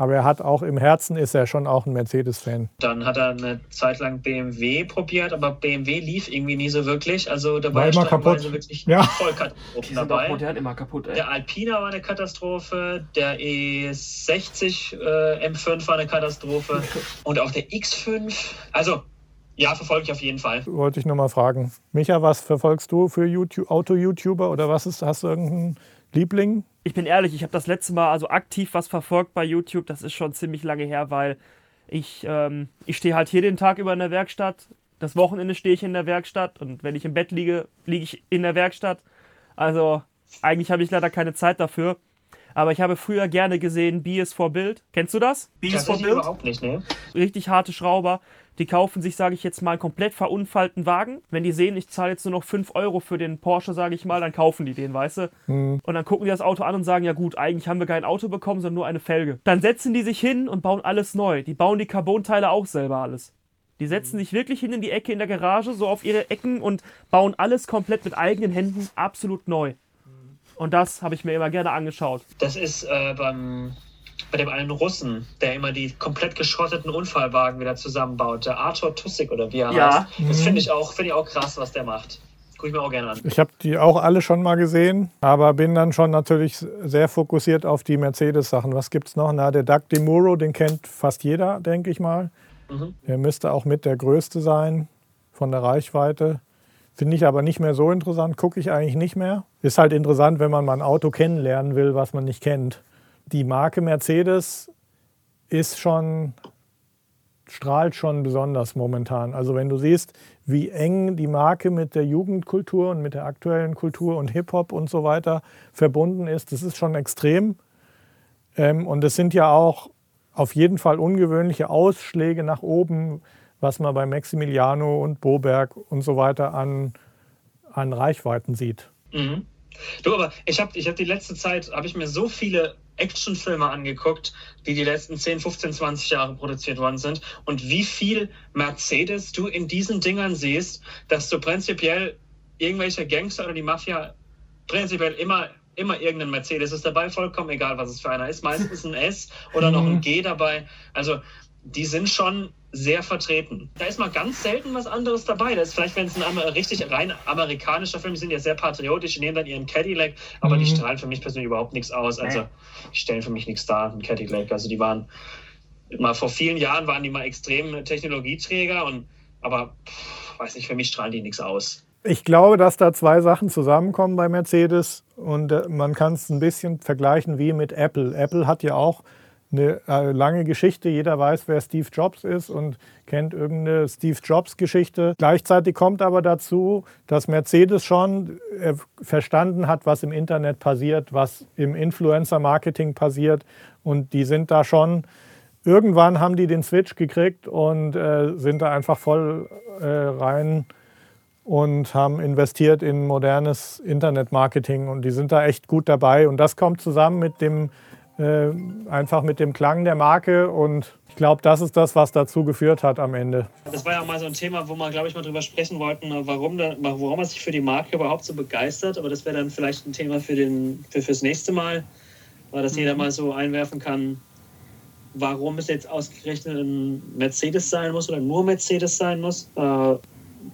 Aber er hat auch im Herzen ist er schon auch ein Mercedes-Fan. Dann hat er eine Zeit lang BMW probiert, aber BMW lief irgendwie nie so wirklich. Also da war, War immer kaputt. wirklich Ja. voll Katastrophen sind auch dabei. modern immer kaputt, ey. Der Alpina war eine Katastrophe, der E60 äh, M5 war eine Katastrophe [LAUGHS] und auch der X5. Also, ja, verfolge ich auf jeden Fall. Wollte ich nur mal fragen. Micha, was verfolgst du für YouTube, Auto-YouTuber oder was ist, hast du irgendeinen Liebling? Ich bin ehrlich, ich habe das letzte Mal also aktiv was verfolgt bei YouTube. Das ist schon ziemlich lange her, weil ich, ähm, ich stehe halt hier den Tag über in der Werkstatt. Das Wochenende stehe ich in der Werkstatt und wenn ich im Bett liege, liege ich in der Werkstatt. Also eigentlich habe ich leider keine Zeit dafür. Aber ich habe früher gerne gesehen BS for Build. Kennst du das? Bees for Tatsächlich Build? überhaupt nicht, ne? richtig harte Schrauber, die kaufen sich, sage ich jetzt mal, einen komplett verunfallten Wagen. Wenn die sehen, ich zahle jetzt nur noch 5 Euro für den Porsche, sage ich mal, dann kaufen die den, weißt du? Und dann gucken die das Auto an und sagen, ja gut, eigentlich haben wir kein Auto bekommen, sondern nur eine Felge. Dann setzen die sich hin und bauen alles neu. Die bauen die Carbonteile auch selber alles. Die setzen sich wirklich hin in die Ecke in der Garage, so auf ihre Ecken und bauen alles komplett mit eigenen Händen absolut neu. Und das habe ich mir immer gerne angeschaut. Das ist äh, beim, bei dem einen Russen, der immer die komplett geschrotteten Unfallwagen wieder zusammenbaut. Der Arthur Tussig oder wie er Ja. heißt. Das finde ich, auch- finde ich auch krass, was der macht. Gucke ich mir auch gerne an. Ich habe die auch alle schon mal gesehen, aber bin dann schon natürlich sehr fokussiert auf die Mercedes-Sachen. Was gibt's noch? Na, der Doug DeMuro, den kennt fast jeder, denke ich mal. Mhm. Der müsste auch mit der größte sein von der Reichweite. Finde ich aber nicht mehr so interessant, gucke ich eigentlich nicht mehr. Ist halt interessant, wenn man mal ein Auto kennenlernen will, was man nicht kennt. Die Marke Mercedes ist schon, strahlt schon besonders momentan. Also wenn du siehst, wie eng die Marke mit der Jugendkultur und mit der aktuellen Kultur und Hip-Hop und so weiter verbunden ist, das ist schon extrem. Ähm, und es sind ja auch auf jeden Fall ungewöhnliche Ausschläge nach oben, was man bei Maximiliano und Boberg und so weiter an, an Reichweiten sieht. Mhm. Du, aber ich habe ich hab die letzte Zeit, habe ich mir so viele Actionfilme angeguckt, die die letzten 10, 15, 20 Jahre produziert worden sind und wie viel Mercedes du in diesen Dingern siehst, dass du prinzipiell irgendwelche Gangster oder die Mafia prinzipiell immer immer irgendein Mercedes ist dabei, vollkommen egal, was es für einer ist. Meistens ein S oder noch ein mhm. G dabei. Also die sind schon sehr vertreten. Da ist mal ganz selten was anderes dabei. Das ist vielleicht, wenn es ein richtig rein amerikanischer Film ist, sind ja sehr patriotisch, die nehmen dann ihren Cadillac, aber mhm. die strahlen für mich persönlich überhaupt nichts aus. Also die stellen für mich nichts dar, ein Cadillac. Also die waren mal vor vielen Jahren waren die mal extrem Technologieträger und aber pff, weiß nicht, für mich strahlen die nichts aus. Ich glaube, dass da zwei Sachen zusammenkommen bei Mercedes und äh, man kann es ein bisschen vergleichen wie mit Apple. Apple hat ja auch eine äh, lange Geschichte. Jeder weiß, wer Steve Jobs ist und kennt irgendeine Steve Jobs-Geschichte. Gleichzeitig kommt aber dazu, dass Mercedes schon äh, verstanden hat, was im Internet passiert, was im Influencer-Marketing passiert. Und die sind da schon, irgendwann haben die den Switch gekriegt und äh, sind da einfach voll äh, rein und haben investiert in modernes Internet-Marketing. Und die sind da echt gut dabei. Und das kommt zusammen mit dem äh, einfach mit dem Klang der Marke und ich glaube, das ist das, was dazu geführt hat am Ende. Das war ja auch mal so ein Thema, wo wir, glaube ich, mal drüber sprechen wollten, warum, da, warum man sich für die Marke überhaupt so begeistert. Aber das wäre dann vielleicht ein Thema für, den, für fürs nächste Mal, weil das mhm. jeder mal so einwerfen kann, warum es jetzt ausgerechnet ein Mercedes sein muss oder nur Mercedes sein muss, äh,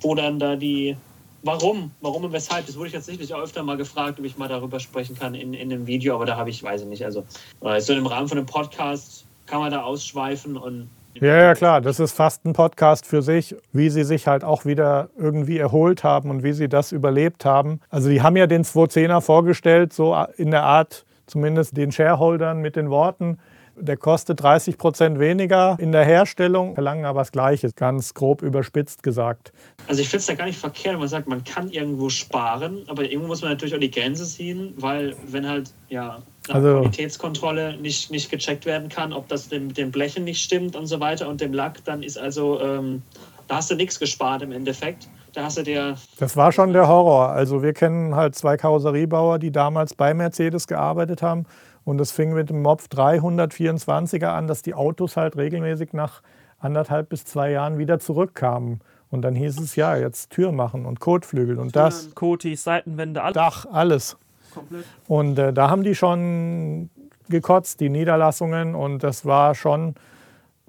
wo dann da die Warum? Warum und weshalb? Das wurde ich tatsächlich auch öfter mal gefragt, ob ich mal darüber sprechen kann in, in einem Video, aber da habe ich, weiß ich nicht. Also, äh, so im Rahmen von einem Podcast kann man da ausschweifen und. Ja, ja, klar. Das ist fast ein Podcast für sich, wie sie sich halt auch wieder irgendwie erholt haben und wie sie das überlebt haben. Also, die haben ja den 210er vorgestellt, so in der Art, zumindest den Shareholdern mit den Worten, der kostet 30 Prozent weniger in der Herstellung, verlangen aber das Gleiche, ganz grob überspitzt gesagt. Also ich finde es da gar nicht verkehrt, wenn man sagt, man kann irgendwo sparen, aber irgendwo muss man natürlich auch die Grenze ziehen, weil wenn halt ja also, Qualitätskontrolle nicht, nicht gecheckt werden kann, ob das mit dem Blechen nicht stimmt und so weiter und dem Lack, dann ist also, ähm, da hast du nichts gespart im Endeffekt. Da hast du dir. Das war schon der Horror. Also wir kennen halt zwei Karosseriebauer, die damals bei Mercedes gearbeitet haben und es fing mit dem Mopf 324er an, dass die Autos halt regelmäßig nach anderthalb bis zwei Jahren wieder zurückkamen. Und dann hieß es ja, jetzt Tür machen und Kotflügel und Türen, das. Kotis, Seitenwände, alles. Dach, alles. Komplett. Und äh, da haben die schon gekotzt, die Niederlassungen. Und das war schon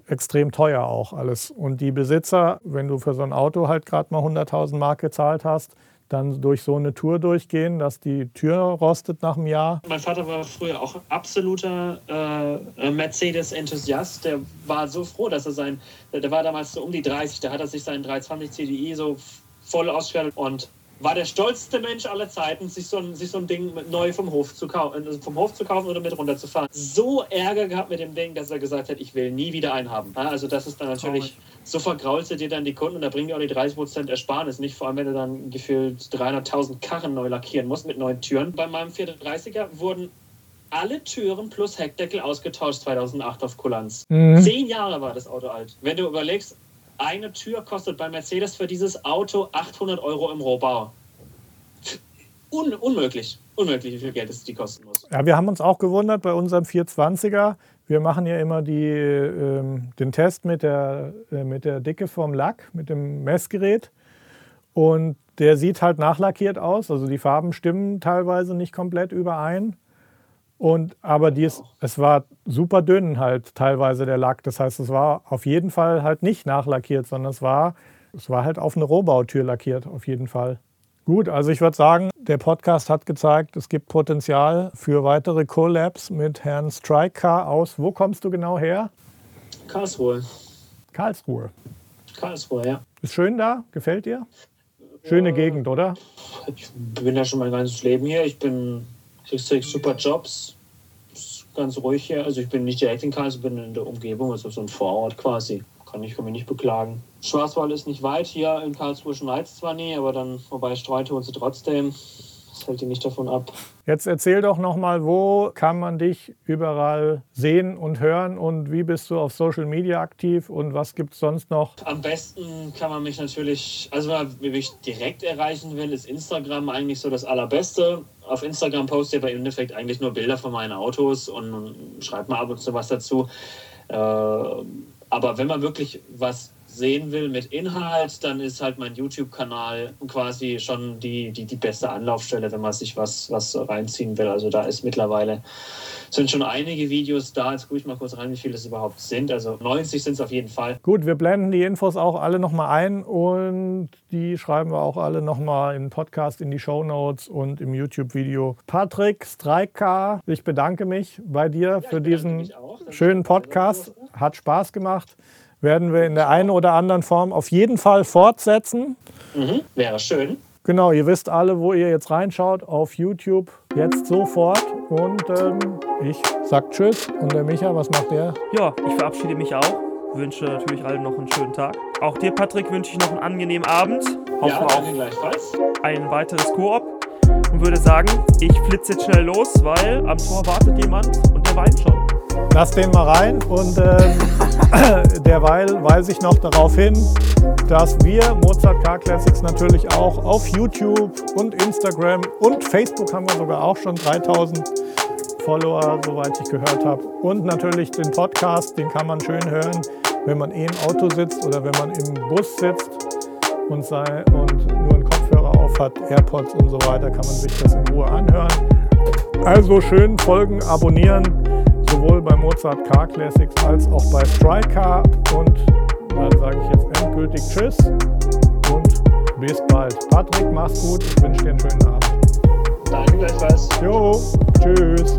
extrem teuer auch alles. Und die Besitzer, wenn du für so ein Auto halt gerade mal 100.000 Mark gezahlt hast, dann durch so eine Tour durchgehen, dass die Tür rostet nach einem Jahr. Mein Vater war früher auch absoluter äh, Mercedes-Enthusiast. Der war so froh, dass er sein, der war damals so um die 30, da hat er sich seinen 320 CDI so voll ausgestattet und war der stolzste Mensch aller Zeiten, sich so ein, sich so ein Ding neu vom Hof, zu kaufen, äh, vom Hof zu kaufen oder mit runterzufahren. So Ärger gehabt mit dem Ding, dass er gesagt hat, ich will nie wieder einen haben. Also das ist dann natürlich, so vergraulst du dir dann die Kunden und da bringen die auch die 30% Ersparnis nicht, vor allem wenn du dann gefühlt 300.000 Karren neu lackieren musst mit neuen Türen. Bei meinem 430er wurden alle Türen plus Heckdeckel ausgetauscht 2008 auf Kulanz. Mhm. Zehn Jahre war das Auto alt. Wenn du überlegst, eine Tür kostet bei Mercedes für dieses Auto 800 Euro im Rohbau. Un unmöglich. Unmöglich, wie viel Geld es die kosten muss. Ja, wir haben uns auch gewundert bei unserem 420er. Wir machen ja immer die, ähm, den Test mit der, äh, mit der Dicke vom Lack, mit dem Messgerät. Und der sieht halt nachlackiert aus. Also die Farben stimmen teilweise nicht komplett überein. Und, aber dies, es war super dünn halt teilweise der Lack. Das heißt, es war auf jeden Fall halt nicht nachlackiert, sondern es war, es war halt auf eine Rohbautür lackiert, auf jeden Fall. Gut, also ich würde sagen, der Podcast hat gezeigt, es gibt Potenzial für weitere Collabs mit Herrn Striker aus. Wo kommst du genau her? Karlsruhe. Karlsruhe. Karlsruhe, ja. Ist schön da? Gefällt dir? Schöne äh, Gegend, oder? Ich bin ja schon mein ganzes Leben hier. Ich bin kriegst direkt super Jobs. Ganz ruhig hier. Also ich bin nicht direkt in Karlsruhe, bin in der Umgebung, also so ein Vorort quasi. Kann ich mich nicht beklagen. Schwarzwald ist nicht weit hier in Karlsruhe schneit zwar nie, aber dann vorbei streuen tun sie trotzdem. Das hält ihn nicht davon ab. Jetzt erzähl doch nochmal, wo kann man dich überall sehen und hören und wie bist du auf Social Media aktiv und was gibt es sonst noch? Am besten kann man mich natürlich, also wenn ich direkt erreichen will, ist Instagram eigentlich so das Allerbeste. Auf Instagram poste aber im Endeffekt eigentlich nur Bilder von meinen Autos und, und schreibe mal ab und zu was dazu. Äh, aber wenn man wirklich was sehen will mit Inhalt, dann ist halt mein YouTube-Kanal quasi schon die, die, die beste Anlaufstelle, wenn man sich was, was reinziehen will. Also da ist mittlerweile, sind schon einige Videos da. Jetzt gucke ich mal kurz rein, wie viele es überhaupt sind. Also 90 sind es auf jeden Fall. Gut, wir blenden die Infos auch alle nochmal ein und die schreiben wir auch alle nochmal im Podcast, in die Show Notes und im YouTube-Video. Patrick Streika, ich bedanke mich bei dir Ja, für diesen schönen Podcast. Hat Spaß gemacht. Werden wir in der einen oder anderen Form auf jeden Fall fortsetzen. Mhm, wäre schön. Genau, ihr wisst alle, wo ihr jetzt reinschaut, auf YouTube, jetzt sofort. Und ähm, ich sag Tschüss. Und der Micha, was macht der? Ja, ich verabschiede mich auch. Wünsche natürlich allen noch einen schönen Tag. Auch dir, Patrick, wünsche ich noch einen angenehmen Abend. Hoffe Ja, auf gleichfalls. ein weiteres Koop. Und würde sagen, ich flitze jetzt schnell los, weil am Tor wartet jemand und der weint schon. Lass den mal rein und ähm, [LAUGHS] derweil weise ich noch darauf hin, dass wir Mozart Car Classics natürlich auch auf YouTube und Instagram und Facebook haben wir sogar auch schon 3000 Follower, soweit ich gehört habe. Und natürlich den Podcast, den kann man schön hören, wenn man eh im Auto sitzt oder wenn man im Bus sitzt und, sei, und nur einen Kopfhörer auf hat, AirPods und so weiter, kann man sich das in Ruhe anhören. Also schön folgen, abonnieren, sowohl bei Mozart Car Classics als auch bei Striker. Und dann sage ich jetzt endgültig Tschüss und bis bald. Patrick, mach's gut, ich wünsche dir einen schönen Abend. Danke gleichfalls. Jo, tschüss.